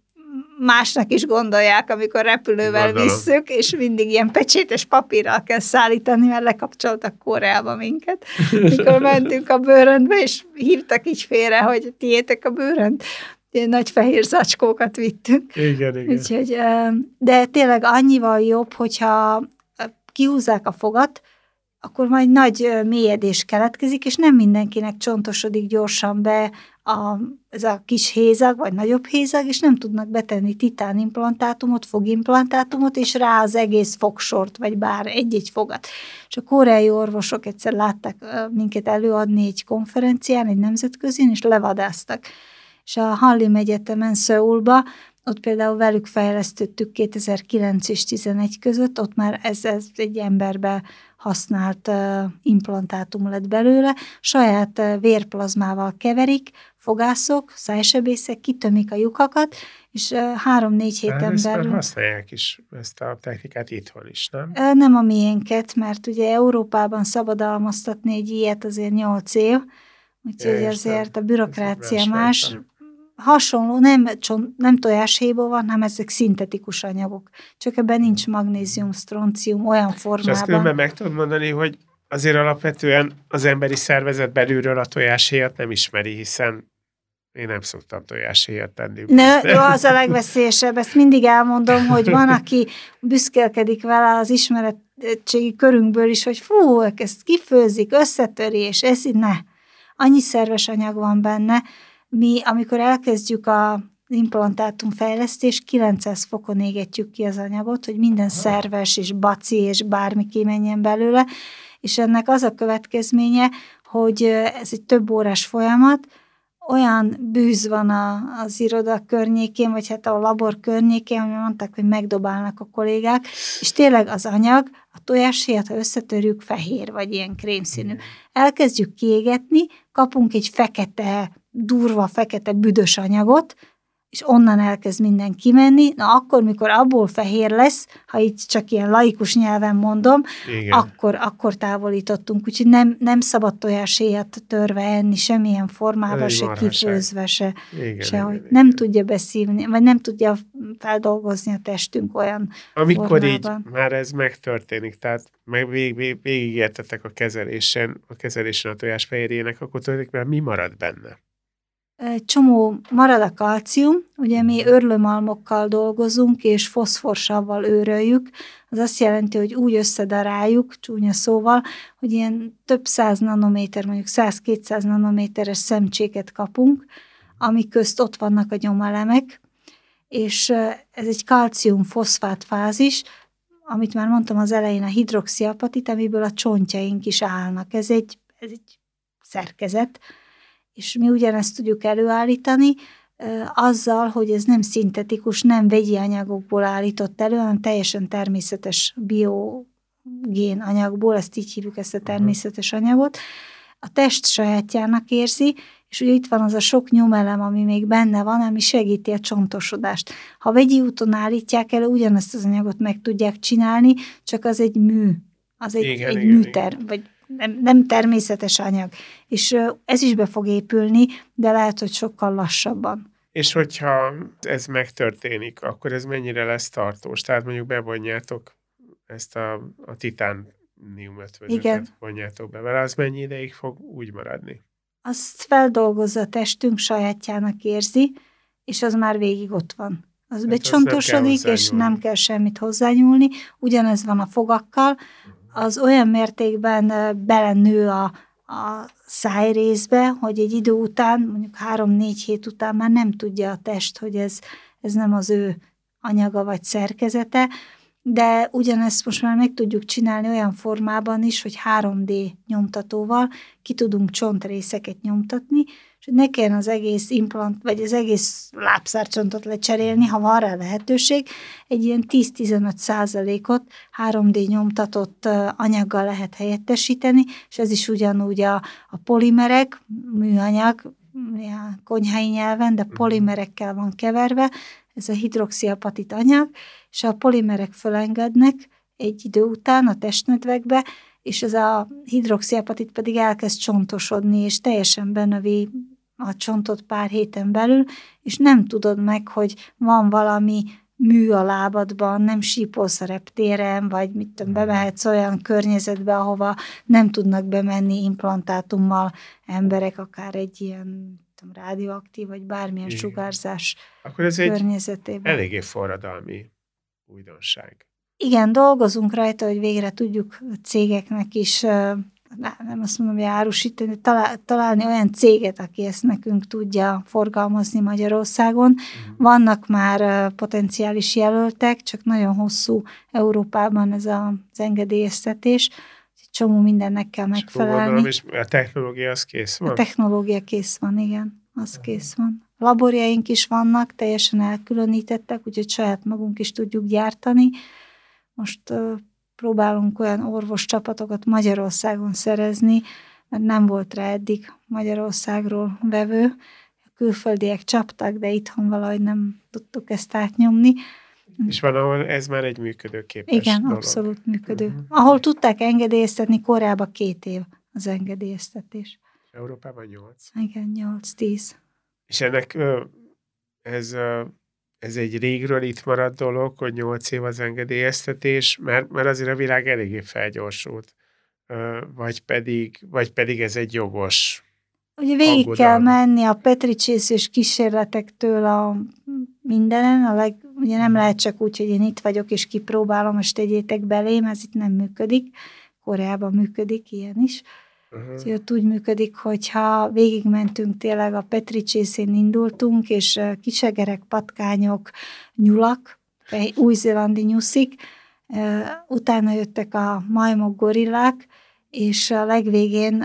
másnak is gondolják, amikor repülővel Gondolom. visszük, és mindig ilyen pecsétes papírral kell szállítani, mert lekapcsoltak Koreába minket. Mikor mentünk a bőröndbe, és hívtak így félre, hogy tiétek a ilyen nagy fehér zacskókat vittünk. Igen, igen. Úgyhogy, de tényleg annyival jobb, hogyha kihúzzák a fogat, akkor majd nagy mélyedés keletkezik, és nem mindenkinek csontosodik gyorsan be a, ez a kis hézag, vagy nagyobb hézag, és nem tudnak betenni titánimplantátumot, fogimplantátumot, és rá az egész fogsort, vagy bár egy-egy fogat. És a koreai orvosok egyszer látták minket előadni egy konferencián, egy nemzetközén, és levadáztak és a Hallim Egyetemen Szöulba, ott például velük fejlesztettük 2009 és 2011 között, ott már ez, ez egy emberbe használt uh, implantátum lett belőle, saját uh, vérplazmával keverik, fogászok, szájsebészek, kitömik a lyukakat, és uh, három-négy héten ezt belül... használják is ezt a technikát itthon is, nem? Uh, nem a miénket, mert ugye Európában szabadalmaztatni egy ilyet azért nyolc év, úgyhogy azért a bürokrácia más, más hasonló, nem, nem tojáshéjból van, hanem ezek szintetikus anyagok. Csak ebben nincs magnézium, stroncium olyan formában. És azt különben meg tudod mondani, hogy azért alapvetően az emberi szervezet belülről a tojáshéjat nem ismeri, hiszen én nem szoktam tojáshéjat tenni. Ne, az a legveszélyesebb, ezt mindig elmondom, hogy van, aki büszkélkedik vele az ismeretségi körünkből is, hogy fú, ezt kifőzik, összetöri, és ez ne. Annyi szerves anyag van benne, mi, amikor elkezdjük a implantátum fejlesztés, 900 fokon égetjük ki az anyagot, hogy minden szerves és baci és bármi kimenjen belőle, és ennek az a következménye, hogy ez egy több órás folyamat, olyan bűz van a, az iroda környékén, vagy hát a labor környékén, hogy mondták, hogy megdobálnak a kollégák, és tényleg az anyag, a tojáshéjat, ha összetörjük, fehér, vagy ilyen krémszínű. Elkezdjük kiégetni, kapunk egy fekete durva, fekete, büdös anyagot, és onnan elkezd minden kimenni, na akkor, mikor abból fehér lesz, ha így csak ilyen laikus nyelven mondom, akkor, akkor távolítottunk, úgyhogy nem, nem szabad tojáshéjat törve enni semmilyen formában, se kifőzve, se, igen, se igen, hogy igen, nem igen. tudja beszívni, vagy nem tudja feldolgozni a testünk olyan Amikor formában. így már ez megtörténik, tehát meg vég, vég, végigértetek a kezelésen, a kezelésen a tojásfehérjének, akkor tulajdonképpen mi marad benne? Csomó marad a kalcium, ugye mi örlőmalmokkal dolgozunk, és foszforsavval őröljük, az azt jelenti, hogy úgy összedaráljuk, csúnya szóval, hogy ilyen több száz nanométer, mondjuk 100-200 nanométeres szemcséket kapunk, ami közt ott vannak a nyomelemek, és ez egy kalcium-foszfát fázis, amit már mondtam az elején, a hidroxiapatit, amiből a csontjaink is állnak. Ez egy, ez egy szerkezet, és mi ugyanezt tudjuk előállítani, azzal, hogy ez nem szintetikus, nem vegyi anyagokból állított elő, hanem teljesen természetes biogén anyagból, ezt így hívjuk ezt a természetes anyagot, a test sajátjának érzi, és ugye itt van az a sok nyomelem, ami még benne van, ami segíti a csontosodást. Ha vegyi úton állítják elő, ugyanezt az anyagot meg tudják csinálni, csak az egy mű, az egy, igen, egy igen, műter, igen. vagy nem, nem természetes anyag. És ez is be fog épülni, de lehet, hogy sokkal lassabban. És hogyha ez megtörténik, akkor ez mennyire lesz tartós? Tehát mondjuk bevonjátok ezt a, a titánium ötvözőket vonjátok be vele, az mennyi ideig fog úgy maradni? Azt feldolgozza a testünk, sajátjának érzi, és az már végig ott van. Az hát becsontosodik, és nem kell semmit hozzányúlni. Ugyanez van a fogakkal, az olyan mértékben belenő a, a szájrészbe, hogy egy idő után, mondjuk három-négy hét után már nem tudja a test, hogy ez, ez nem az ő anyaga vagy szerkezete, de ugyanezt most már meg tudjuk csinálni olyan formában is, hogy 3D nyomtatóval ki tudunk csontrészeket nyomtatni, hogy ne kelljen az egész implant, vagy az egész lábszárcsontot lecserélni, ha van rá lehetőség, egy ilyen 10-15 százalékot 3D nyomtatott anyaggal lehet helyettesíteni, és ez is ugyanúgy a, a polimerek, műanyag, a konyhai nyelven, de mhm. polimerekkel van keverve, ez a hidroxiapatit anyag, és a polimerek fölengednek egy idő után a testnedvekbe, és ez a hidroxiapatit pedig elkezd csontosodni, és teljesen benövi a csontot pár héten belül, és nem tudod meg, hogy van valami mű a lábadban, nem sípolsz a reptéren, vagy mit tudom, bemehetsz olyan környezetbe, ahova nem tudnak bemenni implantátummal emberek, akár egy ilyen tudom, rádióaktív, vagy bármilyen Igen. sugárzás Akkor ez környezetében. egy eléggé forradalmi újdonság. Igen, dolgozunk rajta, hogy végre tudjuk a cégeknek is, nem azt mondom, hogy árusítani, találni olyan céget, aki ezt nekünk tudja forgalmazni Magyarországon. Uh-huh. Vannak már potenciális jelöltek, csak nagyon hosszú Európában ez az engedélyeztetés, csomó mindennek kell megfelelni. És a technológia az kész van? A technológia kész van, igen, az uh-huh. kész van. Laborjaink is vannak, teljesen elkülönítettek, úgyhogy saját magunk is tudjuk gyártani. Most próbálunk olyan orvos csapatokat Magyarországon szerezni, mert nem volt rá eddig Magyarországról vevő. A külföldiek csaptak, de itthon valahogy nem tudtuk ezt átnyomni. És van, ahol ez már egy működőképes Igen, dolog. abszolút működő. Uh-huh. Ahol tudták engedélyeztetni, korábban két év az engedélyeztetés. Európában nyolc. Igen, nyolc-tíz. És ennek ez, ez egy régről itt maradt dolog, hogy nyolc év az engedélyeztetés, mert, mert azért a világ eléggé felgyorsult. Vagy pedig, vagy pedig ez egy jogos Ugye végig aggodalmi. kell menni a petricsészős kísérletektől a mindenen, a leg, ugye nem lehet csak úgy, hogy én itt vagyok és kipróbálom, most tegyétek belém, ez itt nem működik. Koreában működik ilyen is. Uh-huh. Úgyhogy ott úgy működik, hogyha végigmentünk tényleg a Petri csészén indultunk, és kisegerek, patkányok, nyulak, új-zélandi nyuszik, utána jöttek a majmok, gorillák, és a legvégén,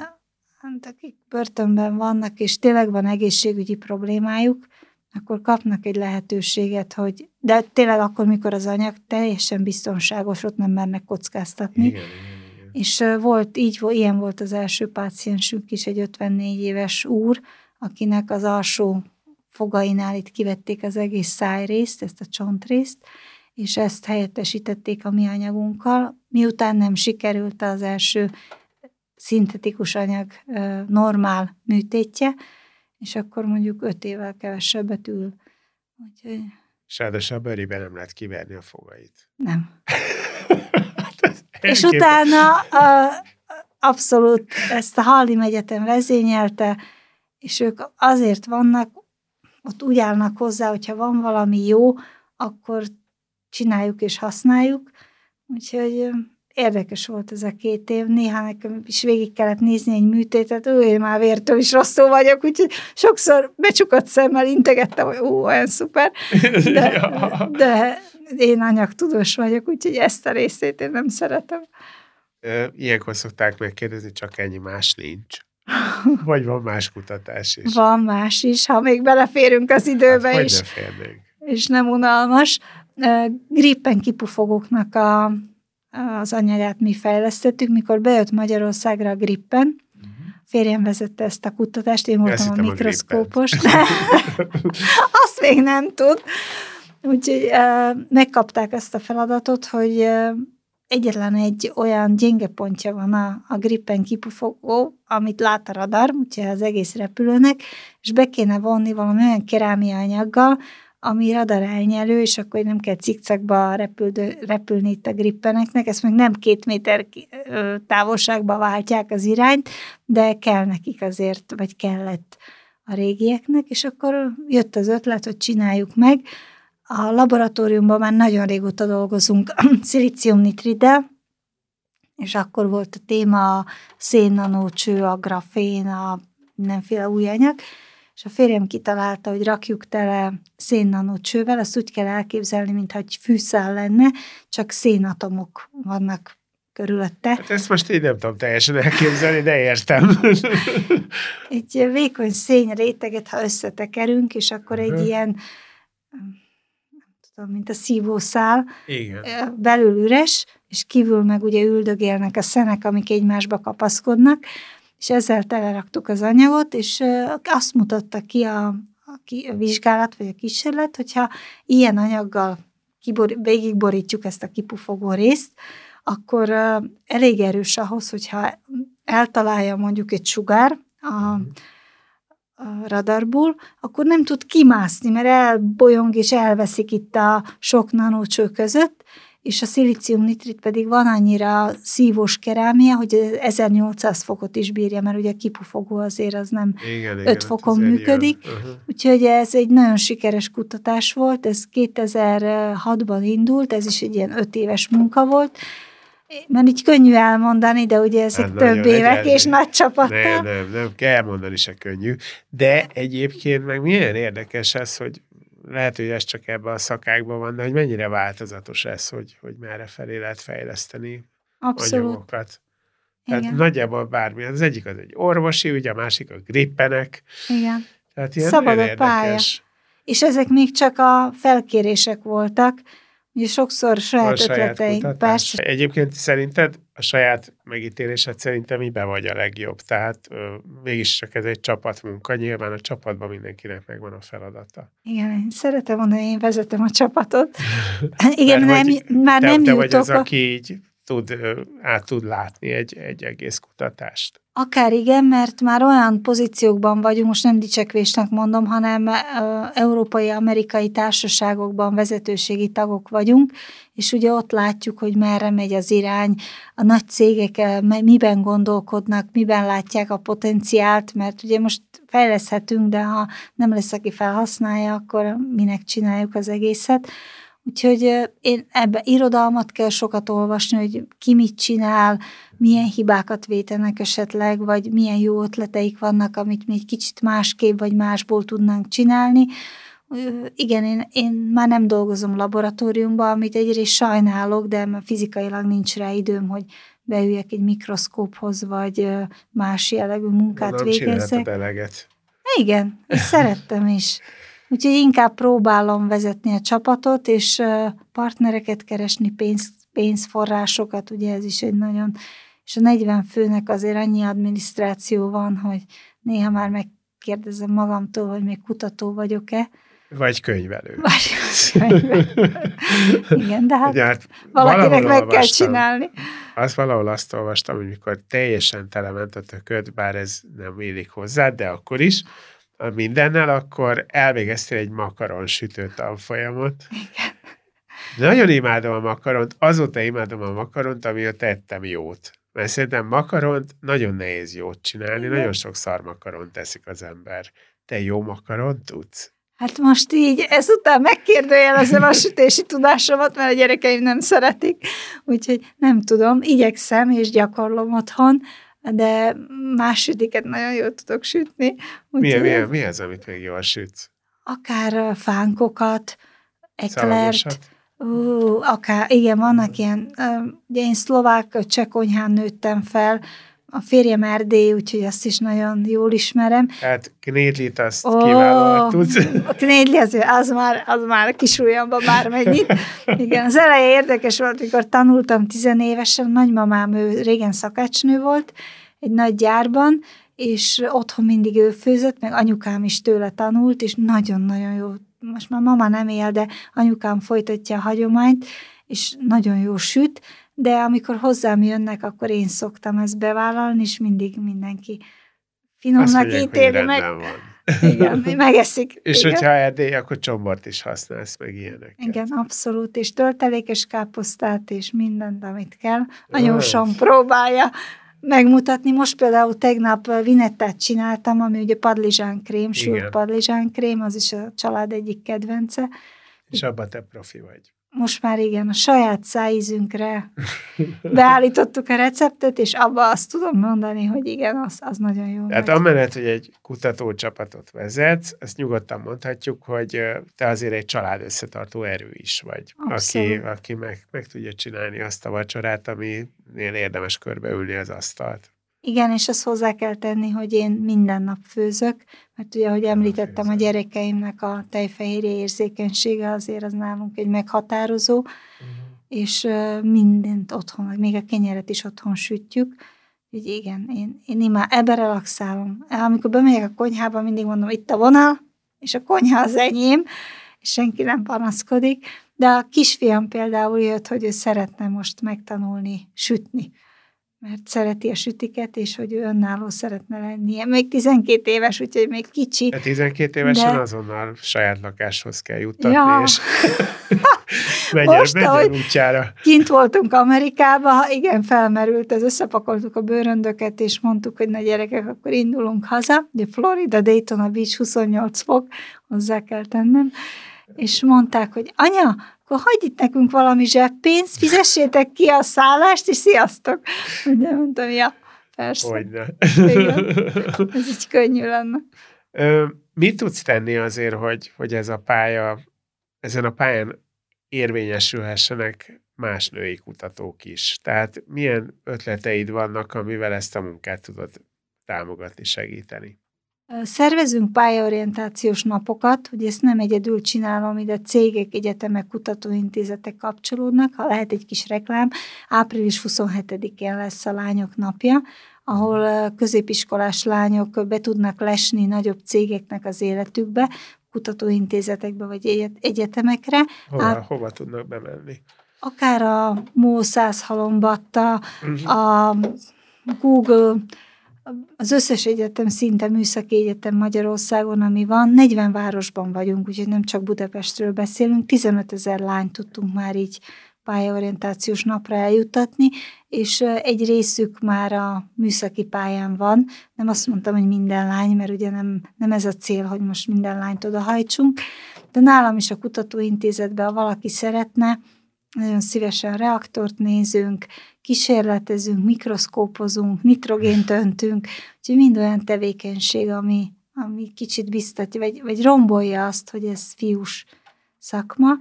hát akik börtönben vannak, és tényleg van egészségügyi problémájuk, akkor kapnak egy lehetőséget, hogy, de tényleg akkor, mikor az anyag teljesen biztonságos, ott nem mernek kockáztatni. Igen, igen. És volt, így, ilyen volt az első páciensünk is, egy 54 éves úr, akinek az alsó fogainál itt kivették az egész szájrészt, ezt a csontrészt, és ezt helyettesítették a mi anyagunkkal. Miután nem sikerült az első szintetikus anyag normál műtétje, és akkor mondjuk öt évvel kevesebbet ül. Úgyhogy... És ráadásul a bőriben nem lehet kiverni a fogait. Nem. És utána a, abszolút ezt a Hallim Egyetem vezényelte, és ők azért vannak, ott úgy állnak hozzá, hogyha van valami jó, akkor csináljuk és használjuk. Úgyhogy érdekes volt ez a két év. Néha nekem is végig kellett nézni egy műtétet, ő, én már vértől is rosszul vagyok, úgyhogy sokszor becsukott szemmel integettem, hogy ó, olyan szuper. De, de én anyagtudós vagyok, úgyhogy ezt a részét én nem szeretem. Ilyenkor szokták megkérdezni, csak ennyi más nincs. Vagy van más kutatás is? Van más is, ha még beleférünk az időbe hát, is. Férnénk. És nem unalmas. Grippen kipufogóknak a, az anyagát mi fejlesztettük, mikor bejött Magyarországra a Grippen, férjem vezette ezt a kutatást, én voltam a mikroszkópos. Azt még nem tud. Úgyhogy uh, megkapták ezt a feladatot, hogy uh, egyetlen egy olyan gyenge pontja van a, a grippen kipufogó, amit lát a radar, úgyhogy az egész repülőnek, és be kéne vonni valami olyan kerámia anyaggal, ami radar elnyelő, és akkor nem kell cikcakba repüldő, repülni itt a grippeneknek, ezt meg nem két méter távolságba váltják az irányt, de kell nekik azért, vagy kellett a régieknek, és akkor jött az ötlet, hogy csináljuk meg. A laboratóriumban már nagyon régóta dolgozunk szilíciumnitriddel, és akkor volt a téma a szénnanócső, a grafén, a mindenféle új anyag, és a férjem kitalálta, hogy rakjuk tele szénnanócsővel, azt úgy kell elképzelni, mintha egy fűszál lenne, csak szénatomok vannak körülötte. Hát ezt most én nem tudom teljesen elképzelni, de értem. egy vékony szény réteget, ha összetekerünk, és akkor egy uh-huh. ilyen tudom, mint a szívószál, Igen. belül üres, és kívül meg ugye üldögélnek a szenek, amik egymásba kapaszkodnak, és ezzel teleraktuk az anyagot, és azt mutatta ki a, a vizsgálat, vagy a kísérlet, hogyha ilyen anyaggal kibor, végigborítjuk ezt a kipufogó részt, akkor elég erős ahhoz, hogyha eltalálja mondjuk egy sugár a, a radarból, akkor nem tud kimászni, mert elbolyong és elveszik itt a sok nanócső között, és a szilíciumnitrit pedig van annyira szívós kerámia, hogy 1800 fokot is bírja, mert ugye a kipufogó azért az nem igen, 5 igen, fokon működik. Uh-huh. Úgyhogy ez egy nagyon sikeres kutatás volt, ez 2006-ban indult, ez is egy ilyen 5 éves munka volt, mert így könnyű elmondani, de ugye ezek hát több évek és nagy csapattal. Nem, nem, nem, kell elmondani se könnyű. De egyébként meg milyen érdekes ez, hogy lehet, hogy ez csak ebben a szakákban van, de hogy mennyire változatos ez, hogy, hogy merre felé lehet fejleszteni Abszolút. anyagokat. Tehát Igen. nagyjából bármi. Az egyik az egy orvosi, ugye a másik a grippenek. Igen. Tehát ilyen Szabad a pálya. És ezek még csak a felkérések voltak, Ugye sokszor saját, a ötleteink, persze. Egyébként szerinted a saját megítélésed szerintem miben vagy a legjobb? Tehát ö, mégiscsak ez egy csapatmunka, nyilván a csapatban mindenkinek megvan a feladata. Igen, én szeretem mondani, én vezetem a csapatot. Igen, nem, már te, nem te jutok. vagy az, aki így tud, át tud látni egy, egy egész kutatást. Akár igen, mert már olyan pozíciókban vagyunk, most nem dicsekvésnek mondom, hanem európai-amerikai társaságokban vezetőségi tagok vagyunk, és ugye ott látjuk, hogy merre megy az irány, a nagy cégek miben gondolkodnak, miben látják a potenciált, mert ugye most fejleszhetünk, de ha nem lesz, aki felhasználja, akkor minek csináljuk az egészet. Úgyhogy én ebbe irodalmat kell sokat olvasni, hogy ki mit csinál, milyen hibákat vétenek esetleg, vagy milyen jó ötleteik vannak, amit mi egy kicsit másképp vagy másból tudnánk csinálni. Igen, én, én már nem dolgozom laboratóriumban, amit egyrészt sajnálok, de fizikailag nincs rá időm, hogy beüljek egy mikroszkóphoz, vagy más jellegű munkát Mondom, végezzek. Igen, és szerettem is. Úgyhogy inkább próbálom vezetni a csapatot, és partnereket keresni, pénz, pénzforrásokat, ugye ez is egy nagyon, és a 40 főnek azért annyi adminisztráció van, hogy néha már megkérdezem magamtól, hogy még kutató vagyok-e. Vagy könyvelő. Vagy könyvelő. Igen, de hát, hát valakinek meg kell csinálni. Azt valahol azt olvastam, hogy mikor teljesen telement a tököd, bár ez nem élik hozzá, de akkor is, mindennel, akkor elvégeztél egy makaronsütő tanfolyamot. Igen. Nagyon imádom a makaront, azóta imádom a makaront, amióta tettem jót. Mert szerintem makaront nagyon nehéz jót csinálni, Igen. nagyon sok szar makaront teszik az ember. Te jó makaront tudsz? Hát most így ezután megkérdőjelezem a sütési tudásomat, mert a gyerekeim nem szeretik, úgyhogy nem tudom, igyekszem és gyakorlom otthon, de más sütiket nagyon jól tudok sütni. mi, mi, mi az, amit még jól sütsz? Akár fánkokat, eklert, uh, akár, igen, vannak ilyen, ugye én szlovák csekonyhán nőttem fel, a férjem Erdély, úgyhogy azt is nagyon jól ismerem. Tehát Knédlit azt oh, kiválóan tudsz. A Knédli az, az már, az már a kis ujjamba bármennyit. Igen, az eleje érdekes volt, mikor tanultam tizenévesen, nagymamám, ő régen szakácsnő volt, egy nagy gyárban, és otthon mindig ő főzött, meg anyukám is tőle tanult, és nagyon-nagyon jó. Most már mama nem él, de anyukám folytatja a hagyományt, és nagyon jó süt, de amikor hozzám jönnek, akkor én szoktam ezt bevállalni, és mindig mindenki finomnak ítéli meg. Van. Igen, megeszik. és igen. hogyha erdély, akkor csombort is használsz, meg ilyenek. Igen, abszolút, és töltelékes káposztát, és mindent, amit kell. Anyósom próbálja megmutatni. Most például tegnap vinettát csináltam, ami ugye padlizsánkrém, sült padlizsánkrém, az is a család egyik kedvence. És abban te profi vagy most már igen, a saját szájízünkre beállítottuk a receptet, és abba azt tudom mondani, hogy igen, az, az nagyon jó. Tehát megy. amellett, hogy egy kutatócsapatot vezetsz, ezt nyugodtan mondhatjuk, hogy te azért egy család összetartó erő is vagy, aki, aki meg, meg tudja csinálni azt a vacsorát, aminél érdemes körbeülni az asztalt. Igen, és azt hozzá kell tenni, hogy én minden nap főzök, mert ugye, ahogy említettem, a gyerekeimnek a tejfehérje érzékenysége azért az nálunk egy meghatározó, uh-huh. és mindent otthon, még a kenyeret is otthon sütjük, Úgyhogy igen, én, én imád, ebben relaxálom. Amikor bemegyek a konyhába, mindig mondom, itt a vonal, és a konyha az enyém, és senki nem panaszkodik. De a kisfiam például jött, hogy ő szeretne most megtanulni sütni mert szereti a sütiket, és hogy ő önálló szeretne lenni. Még 12 éves, úgyhogy még kicsi. De 12 évesen de... azonnal saját lakáshoz kell juttatni, ja. és menjen, Most, menjen útjára. Kint voltunk Amerikába, igen, felmerült, ez összepakoltuk a bőröndöket, és mondtuk, hogy na gyerekek, akkor indulunk haza. Ugye Florida, Daytona Beach 28 fok, hozzá kell tennem és mondták, hogy anya, akkor hagyj itt nekünk valami zseppénzt, fizessétek ki a szállást, és sziasztok. Ugye mondtam, ja, persze. Hogyne. Igen. Ez így könnyű lenne. Ö, mit tudsz tenni azért, hogy, hogy ez a pálya, ezen a pályán érvényesülhessenek más női kutatók is? Tehát milyen ötleteid vannak, amivel ezt a munkát tudod támogatni, segíteni? Szervezünk pályaorientációs napokat, hogy ezt nem egyedül csinálom, ide cégek, egyetemek, kutatóintézetek kapcsolódnak, ha lehet egy kis reklám, április 27-én lesz a lányok napja, ahol középiskolás lányok be tudnak lesni nagyobb cégeknek az életükbe, kutatóintézetekbe vagy egyetemekre. Hova, Á, hova tudnak bemenni? Akár a Mó Százhalombatta, uh-huh. a Google az összes egyetem, szinte műszaki egyetem Magyarországon, ami van, 40 városban vagyunk, úgyhogy nem csak Budapestről beszélünk, 15 ezer lányt tudtunk már így pályaorientációs napra eljutatni, és egy részük már a műszaki pályán van. Nem azt mondtam, hogy minden lány, mert ugye nem, nem ez a cél, hogy most minden lányt odahajtsunk, de nálam is a kutatóintézetben, ha valaki szeretne, nagyon szívesen reaktort nézünk, kísérletezünk, mikroszkópozunk, nitrogént öntünk, úgyhogy mind olyan tevékenység, ami, ami kicsit biztatja, vagy, vagy rombolja azt, hogy ez fiús szakma.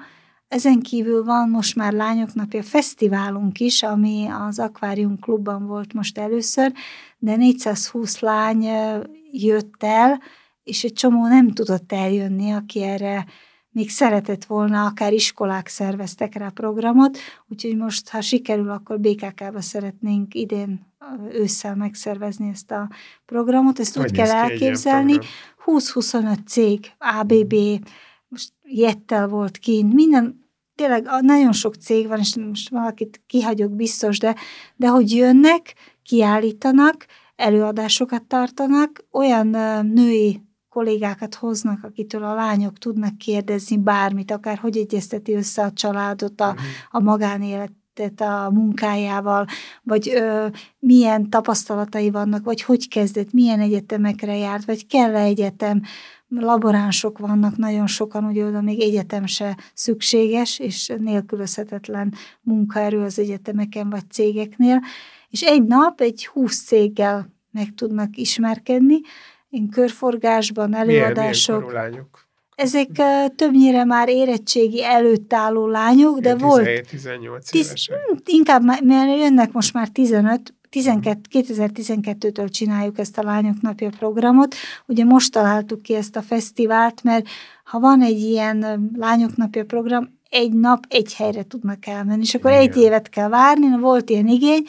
Ezen kívül van most már Lányok Napja fesztiválunk is, ami az Akvárium Klubban volt most először, de 420 lány jött el, és egy csomó nem tudott eljönni, aki erre még szeretett volna, akár iskolák szerveztek rá programot, úgyhogy most, ha sikerül, akkor BKK-ba szeretnénk idén ősszel megszervezni ezt a programot. Ezt Hogy úgy kell elképzelni. 20-25 cég, ABB, most Jettel volt kint, minden, tényleg nagyon sok cég van, és most valakit kihagyok biztos, de, de hogy jönnek, kiállítanak, előadásokat tartanak, olyan női kollégákat hoznak, akitől a lányok tudnak kérdezni bármit, akár hogy egyezteti össze a családot, a, uh-huh. a magánéletet a munkájával, vagy ö, milyen tapasztalatai vannak, vagy hogy kezdett, milyen egyetemekre járt, vagy kell-e egyetem, laboránsok vannak, nagyon sokan, ugye oda még egyetem se szükséges, és nélkülözhetetlen munkaerő az egyetemeken vagy cégeknél, és egy nap egy húsz céggel meg tudnak ismerkedni, én körforgásban, előadások. Milyen, milyen lányok? Ezek uh, többnyire már érettségi előtt álló lányok, de 17, volt... 18 évesek. Inkább, mert jönnek most már 15, 2012-től csináljuk ezt a Lányok Napja programot. Ugye most találtuk ki ezt a fesztivált, mert ha van egy ilyen Lányok Napja program, egy nap egy helyre tudnak elmenni, és akkor Igen. egy évet kell várni, na volt ilyen igény,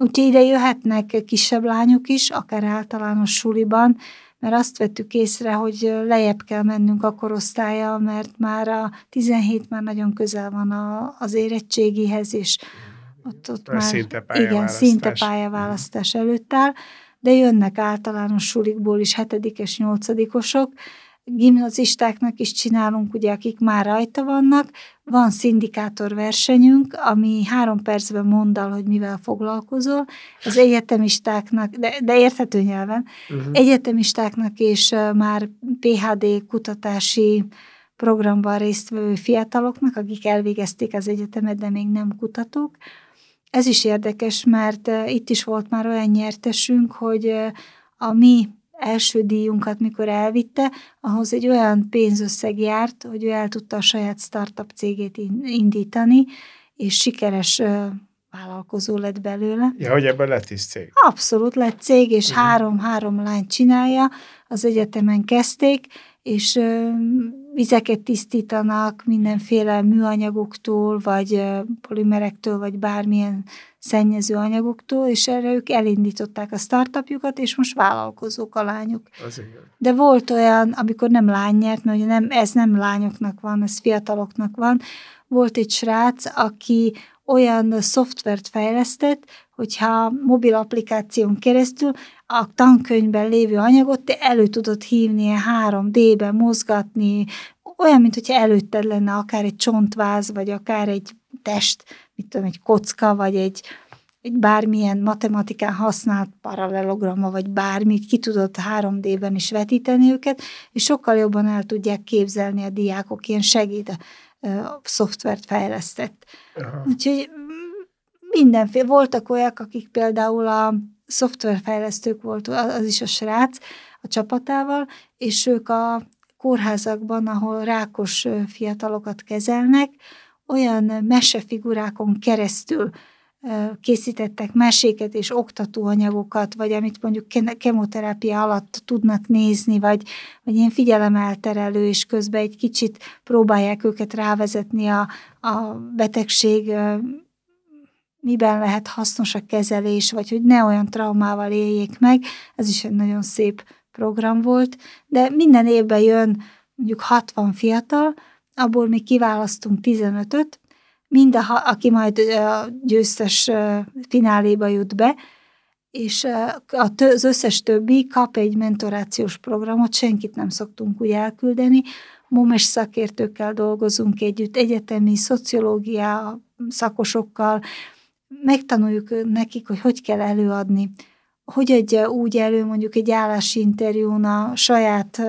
úgyhogy ide jöhetnek kisebb lányok is, akár általános suliban, mert azt vettük észre, hogy lejjebb kell mennünk a korosztálya, mert már a 17 már nagyon közel van a, az érettségihez, és ott, ott már szinte igen, szinte pályaválasztás. előtt áll, de jönnek általános sulikból is hetedikes, nyolcadikosok, gimnazistáknak is csinálunk, ugye, akik már rajta vannak. Van szindikátor versenyünk, ami három percben mond el, hogy mivel foglalkozol. Az egyetemistáknak, de, de érthető nyelven, uh-huh. egyetemistáknak és már PHD kutatási programban résztvevő fiataloknak, akik elvégezték az egyetemet, de még nem kutatók. Ez is érdekes, mert itt is volt már olyan nyertesünk, hogy a mi első díjunkat, mikor elvitte, ahhoz egy olyan pénzösszeg járt, hogy ő el tudta a saját startup cégét indítani, és sikeres vállalkozó lett belőle. Ja, hogy ebben lett is cég. Abszolút lett cég, és három-három uh-huh. lány csinálja, az egyetemen kezdték, és ö, vizeket tisztítanak mindenféle műanyagoktól, vagy ö, polimerektől, vagy bármilyen szennyező anyagoktól, és erre ők elindították a startupjukat, és most vállalkozók a lányok. Az. De volt olyan, amikor nem lány nyert, mert ugye nem, ez nem lányoknak van, ez fiataloknak van, volt egy srác, aki olyan szoftvert fejlesztett, hogyha mobil applikáción keresztül a tankönyvben lévő anyagot te elő tudod hívni 3D-ben, mozgatni, olyan, mint hogyha előtted lenne akár egy csontváz, vagy akár egy test, mit tudom, egy kocka, vagy egy, egy bármilyen matematikán használt paralelogramma, vagy bármit, ki tudod 3D-ben is vetíteni őket, és sokkal jobban el tudják képzelni a diákok, ilyen segít a szoftvert fejlesztett. Aha. Úgyhogy mindenféle, voltak olyak, akik például a szoftverfejlesztők volt, az is a srác a csapatával, és ők a kórházakban, ahol rákos fiatalokat kezelnek, olyan mesefigurákon keresztül készítettek meséket és oktatóanyagokat, vagy amit mondjuk kemoterápia alatt tudnak nézni, vagy, vagy ilyen figyelemelterelő, és közben egy kicsit próbálják őket rávezetni a, a betegség miben lehet hasznos a kezelés, vagy hogy ne olyan traumával éljék meg. Ez is egy nagyon szép program volt, de minden évben jön mondjuk 60 fiatal, abból mi kiválasztunk 15-öt, mind a, aki majd a győztes fináléba jut be, és az összes többi kap egy mentorációs programot, senkit nem szoktunk úgy elküldeni, momes szakértőkkel dolgozunk együtt, egyetemi szociológia szakosokkal, megtanuljuk nekik, hogy hogy kell előadni, hogy adja úgy elő mondjuk egy állási interjún a saját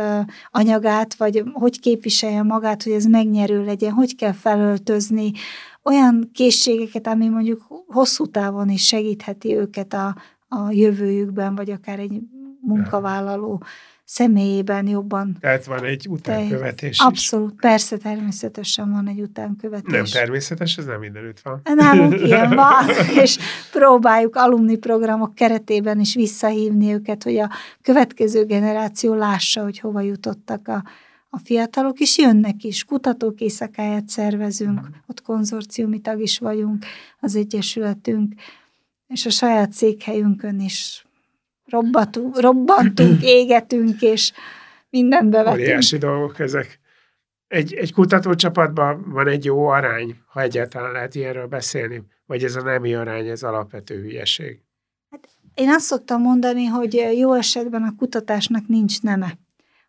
anyagát, vagy hogy képviselje magát, hogy ez megnyerő legyen, hogy kell felöltözni, olyan készségeket, ami mondjuk hosszú távon is segítheti őket a, a jövőjükben, vagy akár egy munkavállaló személyében jobban. Tehát van egy utánkövetés is. Abszolút, persze, természetesen van egy utánkövetés. Nem természetes, ez nem mindenütt van. Nálunk ilyen van, és próbáljuk alumni programok keretében is visszahívni őket, hogy a következő generáció lássa, hogy hova jutottak a, a fiatalok, és jönnek is. Kutatók éjszakáját szervezünk, mm. ott konzorciumi tag is vagyunk, az Egyesületünk, és a saját székhelyünkön is robbatunk, robbantunk, égetünk, és mindent bevetünk. Óriási dolgok ezek. Egy, egy kutatócsapatban van egy jó arány, ha egyáltalán lehet ilyenről beszélni, vagy ez a nemi arány, ez alapvető hülyeség. Hát én azt szoktam mondani, hogy jó esetben a kutatásnak nincs neme.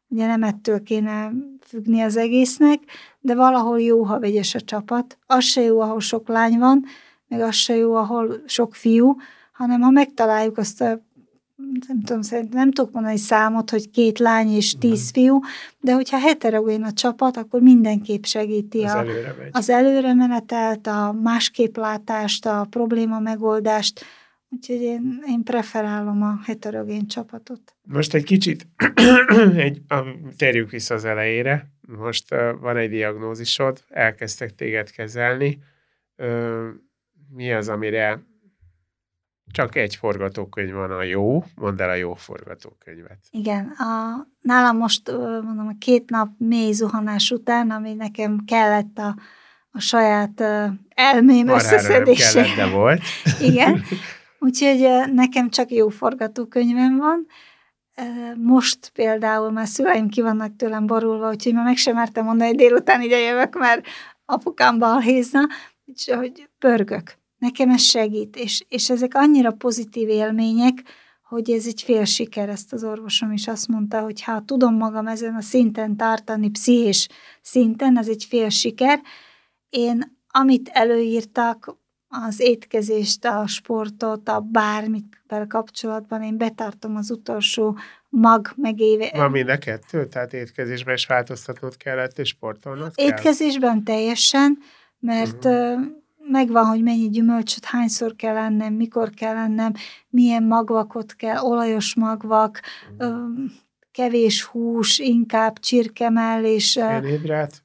Ugye nem ettől kéne függni az egésznek, de valahol jó, ha vegyes a csapat. Az se jó, ahol sok lány van, meg az se jó, ahol sok fiú, hanem ha megtaláljuk azt a nem tudom, szerintem nem tudok mondani számot, hogy két lány és tíz fiú, de hogyha heterogén a csapat, akkor mindenképp segíti az, a, előre az előremenetelt, a másképplátást, a probléma megoldást, úgyhogy én, én preferálom a heterogén csapatot. Most egy kicsit, egy, térjük vissza az elejére, most uh, van egy diagnózisod, elkezdtek téged kezelni, uh, mi az, amire Csak egy forgatókönyv van a jó, mondd el a jó forgatókönyvet. Igen, a, nálam most mondom, a két nap mély zuhanás után, ami nekem kellett a, a saját elmém Marhára összeszedése. Nem kellett, de volt. Igen, úgyhogy nekem csak jó forgatókönyvem van. Most például már szüleim ki vannak tőlem borulva, úgyhogy már meg sem mertem mondani, hogy délután ide jövök, mert apukám balhézna, hogy pörgök nekem ez segít, és, és ezek annyira pozitív élmények, hogy ez egy fél siker, ezt az orvosom is azt mondta, hogy ha tudom magam ezen a szinten tartani, pszichés szinten, ez egy fél siker. Én, amit előírtak, az étkezést, a sportot, a bármit kapcsolatban, én betartom az utolsó mag megéve. Van mind a kettő? Tehát étkezésben is változtatnod kellett, és sportolnod kell? Étkezésben teljesen, mert uh-huh megvan, hogy mennyi gyümölcsöt hányszor kell ennem, mikor kell ennem, milyen magvakot kell, olajos magvak, mm. kevés hús, inkább csirkemell és... Szénhidrát?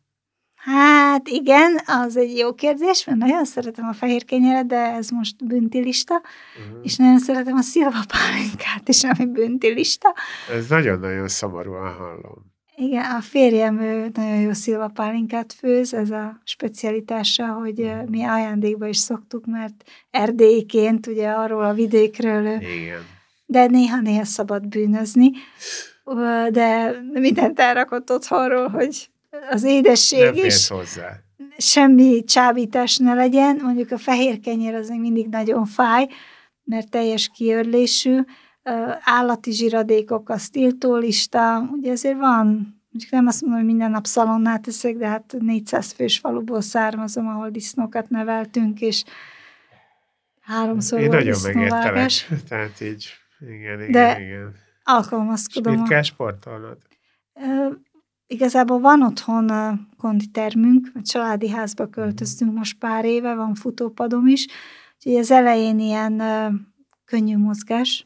Hát igen, az egy jó kérdés, mert nagyon szeretem a fehér kenyeret, de ez most büntilista, uh-huh. és nagyon szeretem a szilva pálinkát is, ami büntilista. Ez nagyon-nagyon szomorúan hallom. Igen, a férjem ő nagyon jó szilvapálinkát főz, ez a specialitása, hogy mi ajándékba is szoktuk, mert erdélyként, ugye arról a vidékről, Igen. de néha-néha szabad bűnözni, de mindent elrakott otthonról, hogy az édesség Nem is hozzá. semmi csábítás ne legyen, mondjuk a fehér kenyér az még mindig nagyon fáj, mert teljes kiörlésű, állati zsiradékok, a tiltólista, ugye azért van, mondjuk nem azt mondom, hogy minden nap szalonnát teszek, de hát 400 fős faluból származom, ahol disznókat neveltünk, és háromszor Én volt nagyon disznóvágás. tehát így, igen, igen, de igen. alkalmazkodom. És mit kell sportolnod? Igazából van otthon konditermünk, a családi házba költöztünk most pár éve, van futópadom is, úgyhogy az elején ilyen könnyű mozgás,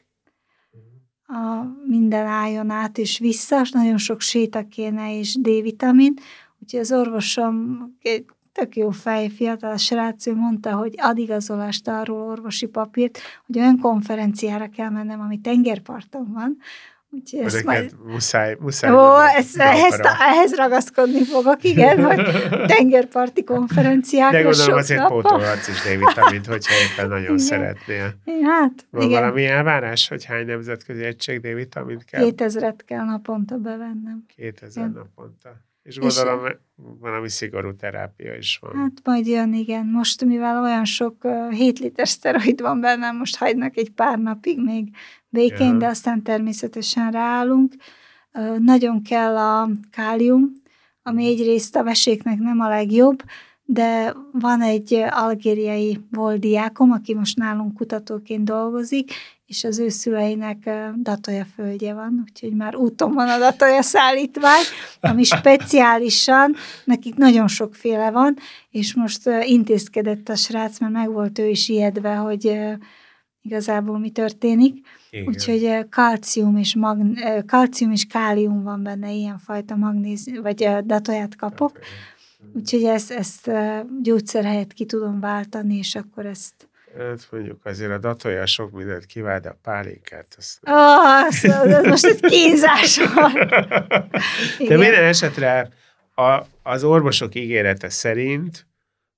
a minden álljon át és vissza, és nagyon sok séta kéne és D-vitamin, úgyhogy az orvosom egy tök jó fej, fiatal srác, ő mondta, hogy ad igazolást arról orvosi papírt, hogy olyan konferenciára kell mennem, ami tengerparton van, Úgyhogy ezt majd... muszáj, muszáj. Ó, ezt, ehhez, ehhez ragaszkodni fogok, igen, hogy tengerparti konferenciákra De gondolom azért pótolhatsz is D-vitamint, hogyha éppen nagyon igen. szeretnél. Hát, Van igen. valami elvárás, hogy hány nemzetközi egység D-vitamint kell? 2000-et kell naponta bevennem. 2000 igen. naponta. És gondolom, és, valami szigorú terápia is van. Hát majd jön, igen. Most, mivel olyan sok uh, 7 liter szteroid van bennem, most hagynak egy pár napig még békén, ja. de aztán természetesen ráállunk. Uh, nagyon kell a kálium, ami egyrészt a veséknek nem a legjobb, de van egy algériai volt diákom, aki most nálunk kutatóként dolgozik, és az ő szüleinek datoja földje van, úgyhogy már úton van a datoja szállítvány, ami speciálisan, nekik nagyon sokféle van, és most intézkedett a srác, mert meg volt ő is ijedve, hogy igazából mi történik. Igen. Úgyhogy kalcium és, magn- kalcium és kálium van benne, ilyenfajta magnéz, vagy datoját kapok. Úgyhogy ezt, ezt gyógyszer helyett ki tudom váltani, és akkor ezt Hát mondjuk azért a datolja sok mindent kivált, de a pálinkát azt... Oh, az, most egy kínzás van. De minden esetre a, az orvosok ígérete szerint,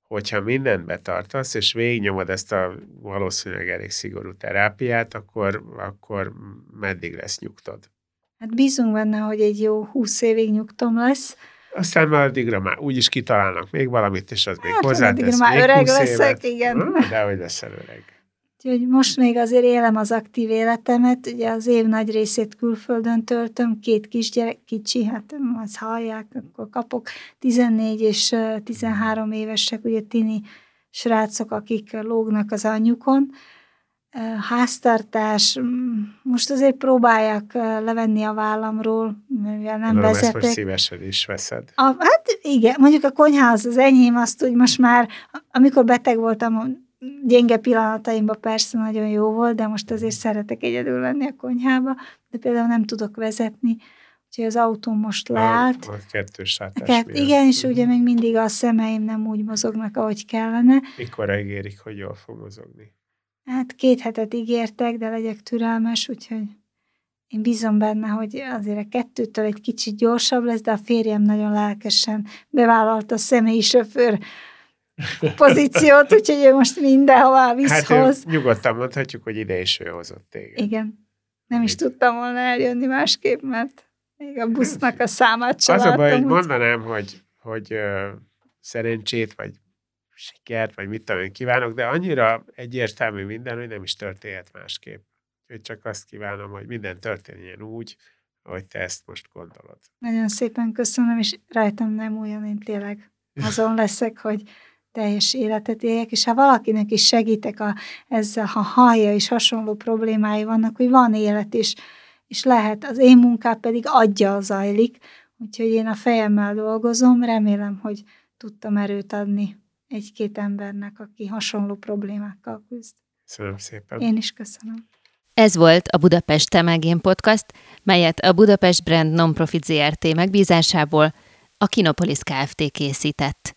hogyha mindent betartasz, és végignyomod ezt a valószínűleg elég szigorú terápiát, akkor, akkor meddig lesz nyugtod? Hát bízunk benne, hogy egy jó húsz évig nyugtom lesz, aztán már addigra már úgyis kitalálnak még valamit, és az hát, még hozzátesz már még öreg leszek, évet. igen. Hm, de hogy leszel öreg. Úgyhogy most még azért élem az aktív életemet, ugye az év nagy részét külföldön töltöm, két kisgyerek, kicsi, hát az hallják, akkor kapok 14 és 13 évesek, ugye tini srácok, akik lógnak az anyjukon, háztartás, most azért próbálják levenni a vállamról, mivel nem Tudom, vezetek. Ezt most szívesen is veszed. A, hát igen, mondjuk a konyház az enyém, azt úgy most már, amikor beteg voltam, gyenge pillanataimban persze nagyon jó volt, de most azért szeretek egyedül lenni a konyhába, de például nem tudok vezetni, úgyhogy az autóm most leállt. A, a kettős Kett, Igen, és ugye még mindig a szemeim nem úgy mozognak, ahogy kellene. Mikor ígérik, hogy jól fog mozogni? Hát két hetet ígértek, de legyek türelmes, úgyhogy én bízom benne, hogy azért a kettőtől egy kicsit gyorsabb lesz, de a férjem nagyon lelkesen bevállalta a személyi sofőr pozíciót, úgyhogy ő most mindenhová visszhoz. Hát nyugodtan mondhatjuk, hogy ide is ő hozott téged. Igen. Nem is tudtam volna eljönni másképp, mert még a busznak a számát sem Az a baj, hogy mondanám, hogy, hogy szerencsét, vagy sikert, vagy mit tudom én kívánok, de annyira egyértelmű minden, hogy nem is történhet másképp. Úgyhogy csak azt kívánom, hogy minden történjen úgy, ahogy te ezt most gondolod. Nagyon szépen köszönöm, és rajtam nem olyan, én tényleg azon leszek, hogy teljes életet éljek, és ha valakinek is segítek a, ezzel, ha hallja és hasonló problémái vannak, hogy van élet is, és lehet, az én munkám pedig adja zajlik, úgyhogy én a fejemmel dolgozom, remélem, hogy tudtam erőt adni egy-két embernek, aki hasonló problémákkal küzd. Köszönöm szépen. Én is köszönöm. Ez volt a Budapest Temegén Podcast, melyet a Budapest Brand Nonprofit ZRT megbízásából a Kinopolis Kft. készített.